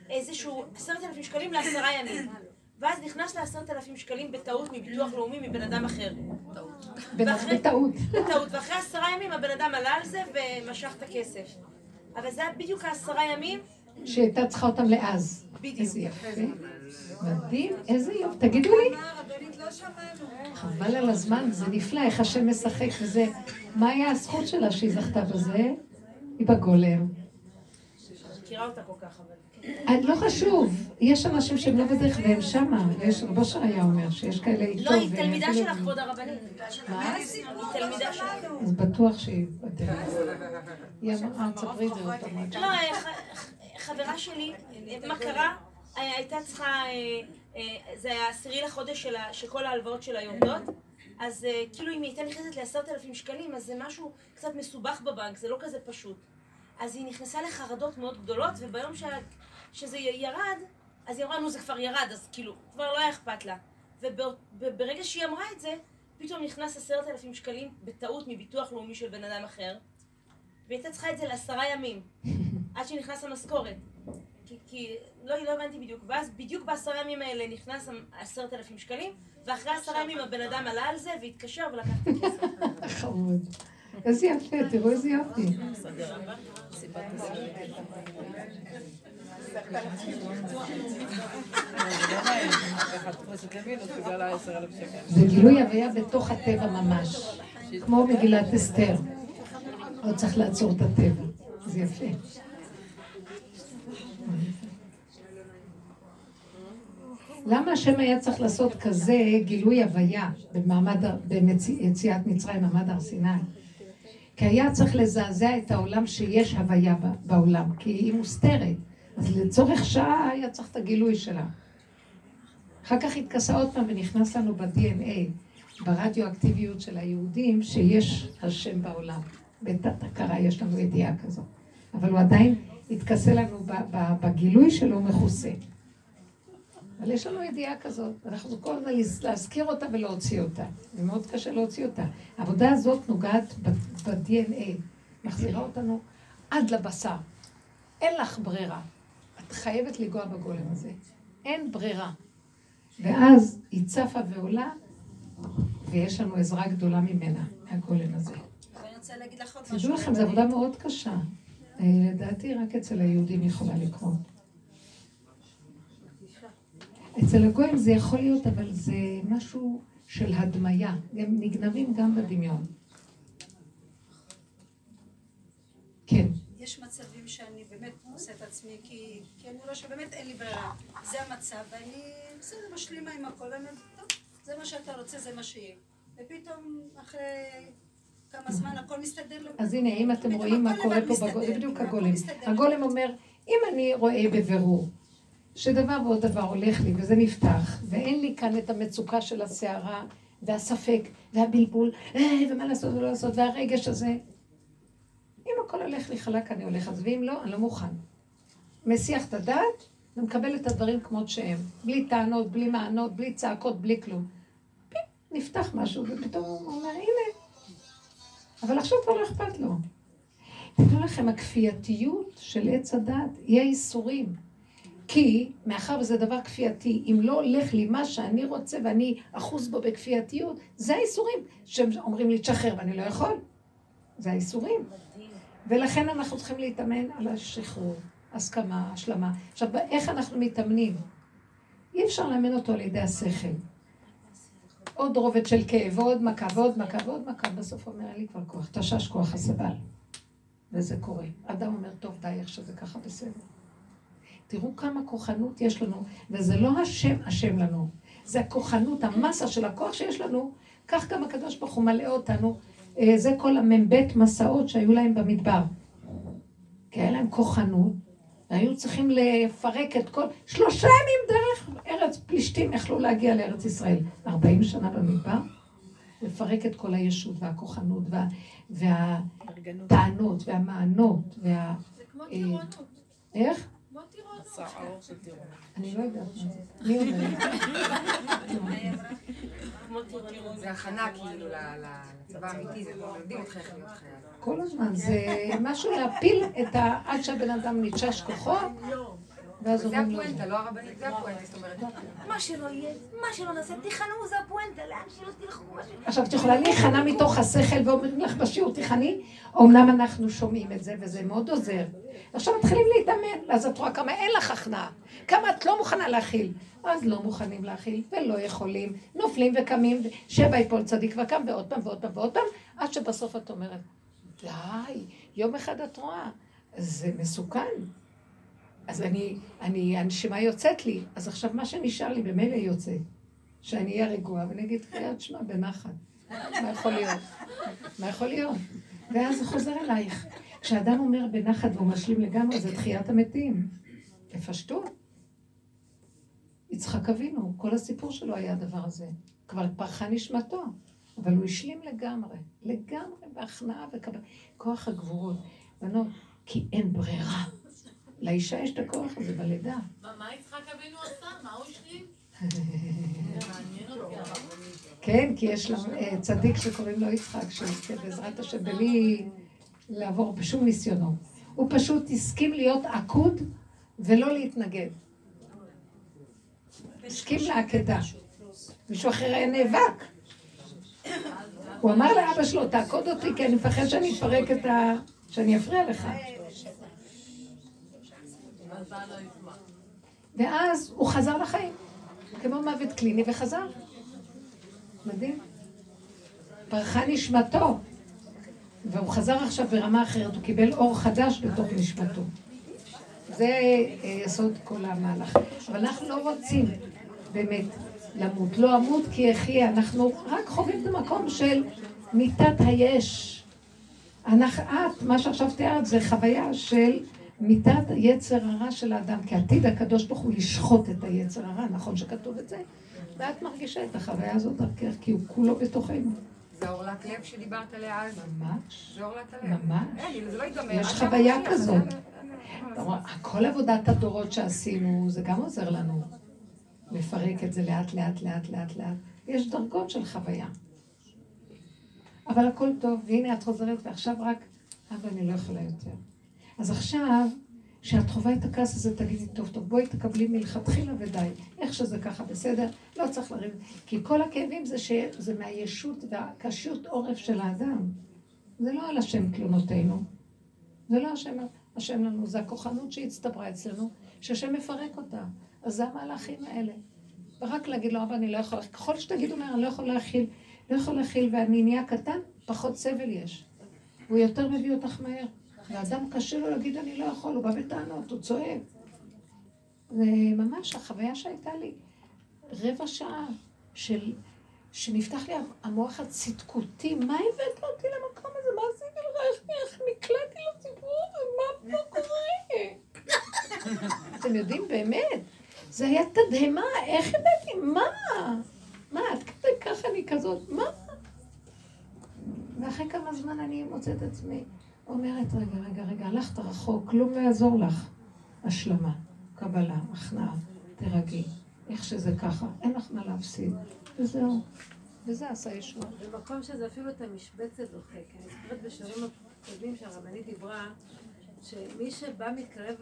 איזשהו עשרת אלפים שקלים לעשרה ימים. ואז נכנס לה עשרת אלפים שקלים בטעות מביטוח לאומי מבן אדם אחר. ואחרי- בטעות. בטעות, ואחרי עשרה ימים הבן אדם עלה על זה ומשך את הכסף. אבל זה היה בדיוק העשרה ימים, שהייתה צריכה אותם לאז. בדיוק. איזה יפה. מדהים, איזה יופי. תגידו לי, לא. חבל על הזמן, זה נפלא, איך השם משחק וזה. מה היה הזכות שלה שהיא זכתה בזה? היא בגולם. מכירה אותה כל כך, אבל... אה, לא חשוב, יש אנשים שהם לא בדרך והם שמה. יש, רבו שר היה אומר שיש כאלה איתו. לא, היא תלמידה שלך, כבוד הרבנית. מה? היא תלמידה שלך. אז בטוח שהיא בדרך. היא אמרה, תספרי את זה עוד פעם. לא, אה, חברה שלי, מה קרה? אה, הייתה צריכה, אה, אה, זה היה עשירי לחודש שכל ההלוואות שלה יורדות, אז אה, כאילו אם היא הייתה נכנסת לעשרת אלפים שקלים, אז זה משהו קצת מסובך בבנק, זה לא כזה פשוט. אז היא נכנסה לחרדות מאוד גדולות, וביום שה- שזה ירד, אז היא אמרה, נו זה כבר ירד, אז כאילו, כבר לא היה אכפת לה. וברגע שהיא אמרה את זה, פתאום נכנס עשרת אלפים שקלים בטעות מביטוח לאומי של בן אדם אחר, והיא הייתה צריכה את זה לעשרה ימים, עד שנכנס המשכורת. כי, כי לא, לא הבנתי בדיוק. ואז בדיוק בעשרה ימים האלה נכנס עשרת אלפים שקלים, ואחרי עשרה ימים הבן אדם עלה על זה והתקשר ולקח את הכסף. חמוד. איזה יפה, תראו איזה יופי. זה גילוי הוויה בתוך הטבע ממש, כמו מגילת אסתר. לא צריך לעצור את הטבע, זה יפה. למה השם היה צריך לעשות כזה גילוי הוויה במעמד, ביציאת מצרים, מעמד הר סיני? כי היה צריך לזעזע את העולם שיש הוויה בעולם, כי היא מוסתרת. אז לצורך שעה היה צריך את הגילוי שלה. אחר כך התכסה עוד פעם ונכנס לנו ב-DNA, ברדיואקטיביות של היהודים, שיש השם בעולם. בתת הכרה יש לנו ידיעה כזאת. אבל הוא עדיין התכסה לנו בגילוי שלו מכוסה. אבל יש לנו ידיעה כזאת, אנחנו כל הזמן להז- להזכיר אותה ולהוציא אותה. זה מאוד קשה להוציא אותה. העבודה הזאת נוגעת ב-DNA, מחזירה אותנו עד לבשר. אין לך ברירה. את חייבת לנגוע בגולם הזה. אין ברירה. ואז היא צפה ועולה, ויש לנו עזרה גדולה ממנה, מהגולם הזה. תדעו לכם, זו עבודה מאוד קשה. אה, לדעתי רק אצל היהודים יכולה לקרות. אצל הגויים זה יכול להיות, אבל זה משהו של הדמיה. הם נגנבים גם בדמיון. כן. יש מצב מצבים שאני באמת עושה את עצמי, כי, כי אני רואה שבאמת אין לי ברירה. זה המצב, ואני בסדר, משלימה עם הכל, באמת, טוב, זה מה שאתה רוצה, זה מה שיהיה. ופתאום, אחרי כמה זמן, הכל מסתדר. לו. אז הנה, אם אתם רואים מה קורה פה בגולם, זה בדיוק הגולם. הגולם אומר, אם אני רואה בבירור שדבר ועוד דבר הולך לי וזה נפתח, ואין לי כאן את המצוקה של הסערה והספק והבלבול, אה, ומה לעשות ולא לעשות, והרגש הזה, הכל הולך לי חלק אני הולך, אז ואם לא, אני לא מוכן. מסיח את הדעת ומקבל את הדברים כמות שהם, בלי טענות, בלי מענות, בלי צעקות, בלי כלום. פי, נפתח משהו, ופתאום הוא אומר, הנה. אבל עכשיו כבר לא אכפת לו. תדעו לכם, הכפייתיות של עץ הדת היא האיסורים. כי, מאחר וזה דבר כפייתי, אם לא הולך לי מה שאני רוצה ואני אחוז בו בכפייתיות, זה האיסורים שאומרים לי תשחרר ואני לא יכול. זה האיסורים. ולכן אנחנו צריכים להתאמן על השחרור, הסכמה, השלמה. עכשיו, איך אנחנו מתאמנים? אי אפשר לאמן אותו על ידי השכל. עוד רובד של כאב, ועוד מכה, ועוד מכה, ועוד מכה, בסוף אומר, אין לי כבר כוח, תשש כוח הסבל. וזה קורה. אדם אומר, טוב, די, איך שזה ככה בסדר. תראו כמה כוחנות יש לנו, וזה לא השם אשם לנו, זה הכוחנות, המסה של הכוח שיש לנו, כך גם הקדוש ברוך הוא מלא אותנו. אה, זה כל המ"ב מסעות שהיו להם במדבר. כי היה להם כוחנות, והיו צריכים לפרק את כל... שלושה ימים דרך ארץ פלישתים יכלו להגיע לארץ ישראל. 40 שנה במדבר, לפרק את כל הישות והכוחנות וה... והטענות והמענות וה... זה כמו אה, טירונות. איך? טירונות. אני לא יודעת מה זה. מי אומר? זה הכנה כאילו לצבא האמיתי, זה כבר מלמדים אותך איך להיות חייל. כל הזמן, זה משהו להפיל את ה... עד שהבן אדם נתשש כוחו, ואז זה אומרים לו... הפואנטה, לא הרבנית, זה הפואנטה, זאת אומרת. מה שלא יהיה, מה שלא נעשה, תיכנעו, זה הפואנטה, לאן שלא תלכו. עכשיו, את יכולה להיכנע מתוך השכל ואומרים לך בשיעור תיכני, אמנם אנחנו שומעים את זה וזה מאוד עוזר. עכשיו מתחילים להתאמן, אז את רואה כמה אין לך הכנעה, כמה את לא מוכנה להכיל. אז לא מוכנים להכיל ולא יכולים, נופלים וקמים, שבע יפול צדיק וקם ועוד פעם ועוד פעם ועוד פעם, עד שבסוף את אומרת, די, יום אחד את רואה, זה מסוכן. אז אני, אני, הנשימה יוצאת לי, אז עכשיו מה שנשאר לי במילא יוצא. שאני אהיה רגועה ואני אגיד, קריאת שמע בנחת. מה יכול להיות? מה יכול להיות? ואז זה חוזר אלייך. כשאדם אומר בנחת והוא משלים לגמרי, זה תחיית המתים. בפשטות. יצחק אבינו, כל הסיפור שלו היה הדבר הזה. כבר פרחה נשמתו, אבל הוא השלים לגמרי. לגמרי בהכנעה וקבל... כוח הגבורות. בנות, כי אין ברירה. לאישה יש את הכוח הזה בלידה. מה יצחק אבינו עשה? מה הוא השלים? כן, כי יש לה אה, צדיק שקוראים לו יצחק, שיזכה בעזרת השם, בלי לעבור בשום ניסיונו. הוא פשוט הסכים להיות עקוד ולא להתנגד. הסכים לעקדה. מישהו אחר היה נאבק. הוא אמר לאבא שלו, תעקוד אותי, כי אני מפחד שאני אפרק את ה... שאני אפריע לך. ואז הוא חזר לחיים, כמו מוות קליני, וחזר. מדהים. פרחה נשמתו, והוא חזר עכשיו ברמה אחרת, הוא קיבל אור חדש בתוך נשמתו. זה אה, יסוד כל המהלך. אבל אנחנו לא רוצים באמת למות. לא אמות כי אחיה, אנחנו רק חווים את המקום של מיתת היש. אנחנו, את, מה שעכשיו תיארת זה חוויה של מיתת היצר הרע של האדם, כי עתיד הקדוש ברוך הוא לשחוט את היצר הרע, נכון שכתוב את זה? ואת מרגישה את החוויה הזאת דרכך, כי הוא כולו בתוכנו. זה עורלת לב שדיברת עליה אז? ממש, זה עורלת הלב. ממש. אין, זה לא ייגמר. יש חוויה כזאת. כל עבודת הדורות שעשינו, זה גם עוזר לנו. לפרק את זה לאט לאט לאט לאט לאט. יש דרגות של חוויה. אבל הכל טוב, והנה את חוזרת, ועכשיו רק, אבל אני לא יכולה יותר. אז עכשיו, כשאת חווה את הכעס הזה, תגידי, טוב, טוב, בואי תקבלי מלכתחילה ודי. איך שזה ככה, בסדר? לא צריך לריב. כי כל הכאבים זה שזה מהישות והקשות עורף של האדם. זה לא על השם תלונותינו. זה לא השם, השם לנו, זה הכוחנות שהצטברה אצלנו, שהשם מפרק אותה. אז זה המהלכים האלה. ורק להגיד לו, אבא, אני לא יכול, ככל שתגידו אומר, אני לא יכול להכיל, לא יכול להכיל, ואני נהיה קטן, פחות סבל יש. הוא יותר מביא אותך מהר. ואדם קשה לו להגיד אני לא יכול, הוא בא בטענות, הוא צועק. זה ממש החוויה שהייתה לי. רבע שעה של, שנפתח לי המוח הצדקותי, מה הבאת אותי למקום הזה? מה עשיתי לך? איך, נקלעתי לסיפור הזה? מה פה קורה? אתם יודעים, באמת, זה היה תדהמה, איך הבאתי? מה? מה, עד כדי ככה אני כזאת? מה? ואחרי כמה זמן אני מוצאת עצמי אומרת, רגע, רגע, רגע, הלכת רחוק, לא יעזור לך. השלמה, קבלה, הכנעה, תרגי, איך שזה ככה, אין לך מה להפסיד, וזהו. וזה עשה ישועה. במקום שזה אפילו את המשבצת דוחק. אני זוכרת בשיעורים הקודמים שהרבנית דיברה, שמי שבא מתקרב.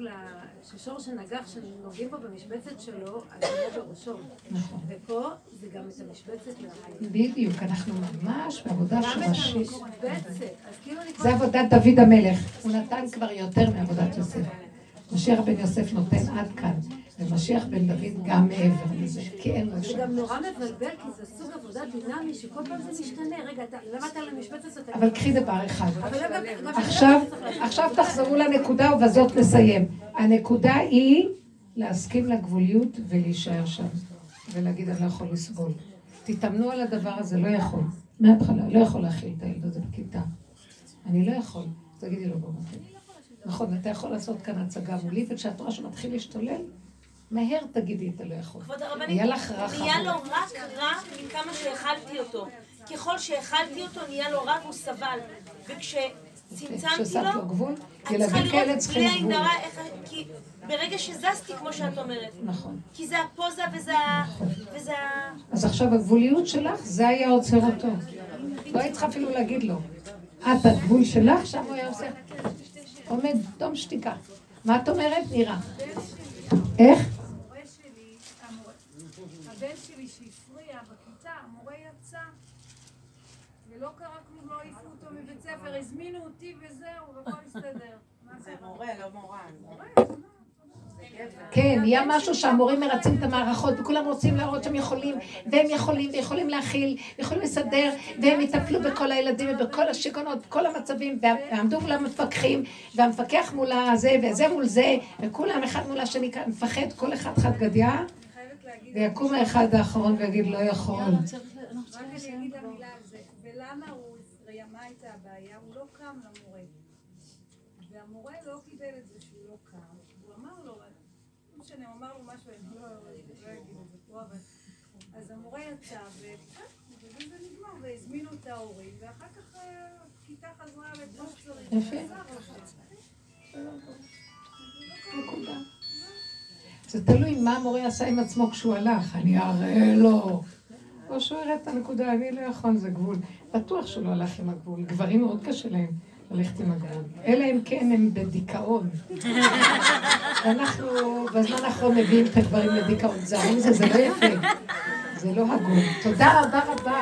ששור שנגח, שנוגעים בו במשבצת שלו, אז זה לא בראשו. נכון. ופה זה גם את המשבצת מהחיים. בדיוק, אנחנו ממש בעבודה שורשית. כאילו זה עבודת דוד המלך. הוא נתן כבר יותר מעבודת יוסף. משיח בן יוסף נותן עד כאן, ומשיח בן דוד גם מעבר לזה, כי אין לו זה. גם נורא מבלבל, כי זה סוג עבודה דינמי, שכל פעם זה משתנה. רגע, למדת על המשבצת, אתה... אבל קחי דבר אחד. עכשיו, תחזרו לנקודה ובזאת נסיים. הנקודה היא להסכים לגבוליות ולהישאר שם. ולהגיד, אני לא יכול לסבול. תתאמנו על הדבר הזה, לא יכול. מההתחלה, לא יכול להכיל את הילד הזה בכיתה. אני לא יכול. תגידי לו במקום. נכון, אתה יכול לעשות כאן הצגה מולי, וכשאת רואה שמתחיל להשתולל, מהר תגידי את הלא יכול. כבוד הרבנית, נהיה לך רע נהיה לו. רק רע מכמה שהאכלתי אותו. ככל שהאכלתי אותו, נהיה לו רע והוא סבל. וכשצמצמתי לו, לו את צריכה לראות בלי עין. הרע, איך... כי ברגע שזזתי, כמו שאת אומרת, נכון. כי זה הפוזה וזה ה... וזה. אז עכשיו הגבוליות שלך, זה היה עוצר אותו. לא היית צריכה אפילו להגיד לו. את הגבול שלך, שם הוא היה עושה. עומד, דום שתיקה. מה את אומרת, נירה? איך? המורה שלי, המורה, הבן שלי שהפריע בכיתה, המורה יצא ולא קרה כלום, לא העיפו אותו ספר, הזמינו אותי וזהו, והכל הסתדר. מה זה? מורה, לא מורה. כן, נהיה משהו שהמורים מרצים את המערכות, וכולם רוצים להראות שהם יכולים, והם יכולים, ויכולים להכיל, ויכולים לסדר, והם יטפלו בכל הילדים ובכל השיגעונות, כל המצבים, ועמדו מול המפקחים, והמפקח מול הזה, וזה מול זה, וכולם אחד מול השני, מפחד, כל אחד חד גדיא, ויקום האחד האחרון ויגיד, לא יכול. רק אני אגיד המילה על זה, ולמה הוא רימה את הבעיה? הוא לא קם למורה. והמורה לא קיבל את זה שהוא לא קם, הוא אמר לו, לא משנה, הוא אמר לו משהו, אני לא לא אגיד את זה פה, אבל... אז המורה יצא, ובזה זה נגמר, והזמינו את ההורים, ואחר כך אה, הכיתה חזרה שצריך. יפה. לו. נקודה. זה תלוי מה המורה עשה עם עצמו כשהוא הלך, אני אראה לו. או שהוא יראה את הנקודה, אני לא יכול, זה גבול. בטוח שהוא לא הלך עם הגבול. גברים מאוד קשה להם ללכת עם הגבול. אלא אם כן הם בדיכאון. ואנחנו בזמן האחרון מביאים את הגברים לדיכאון. זה, זה לא יפה. זה לא הגון. תודה רבה רבה.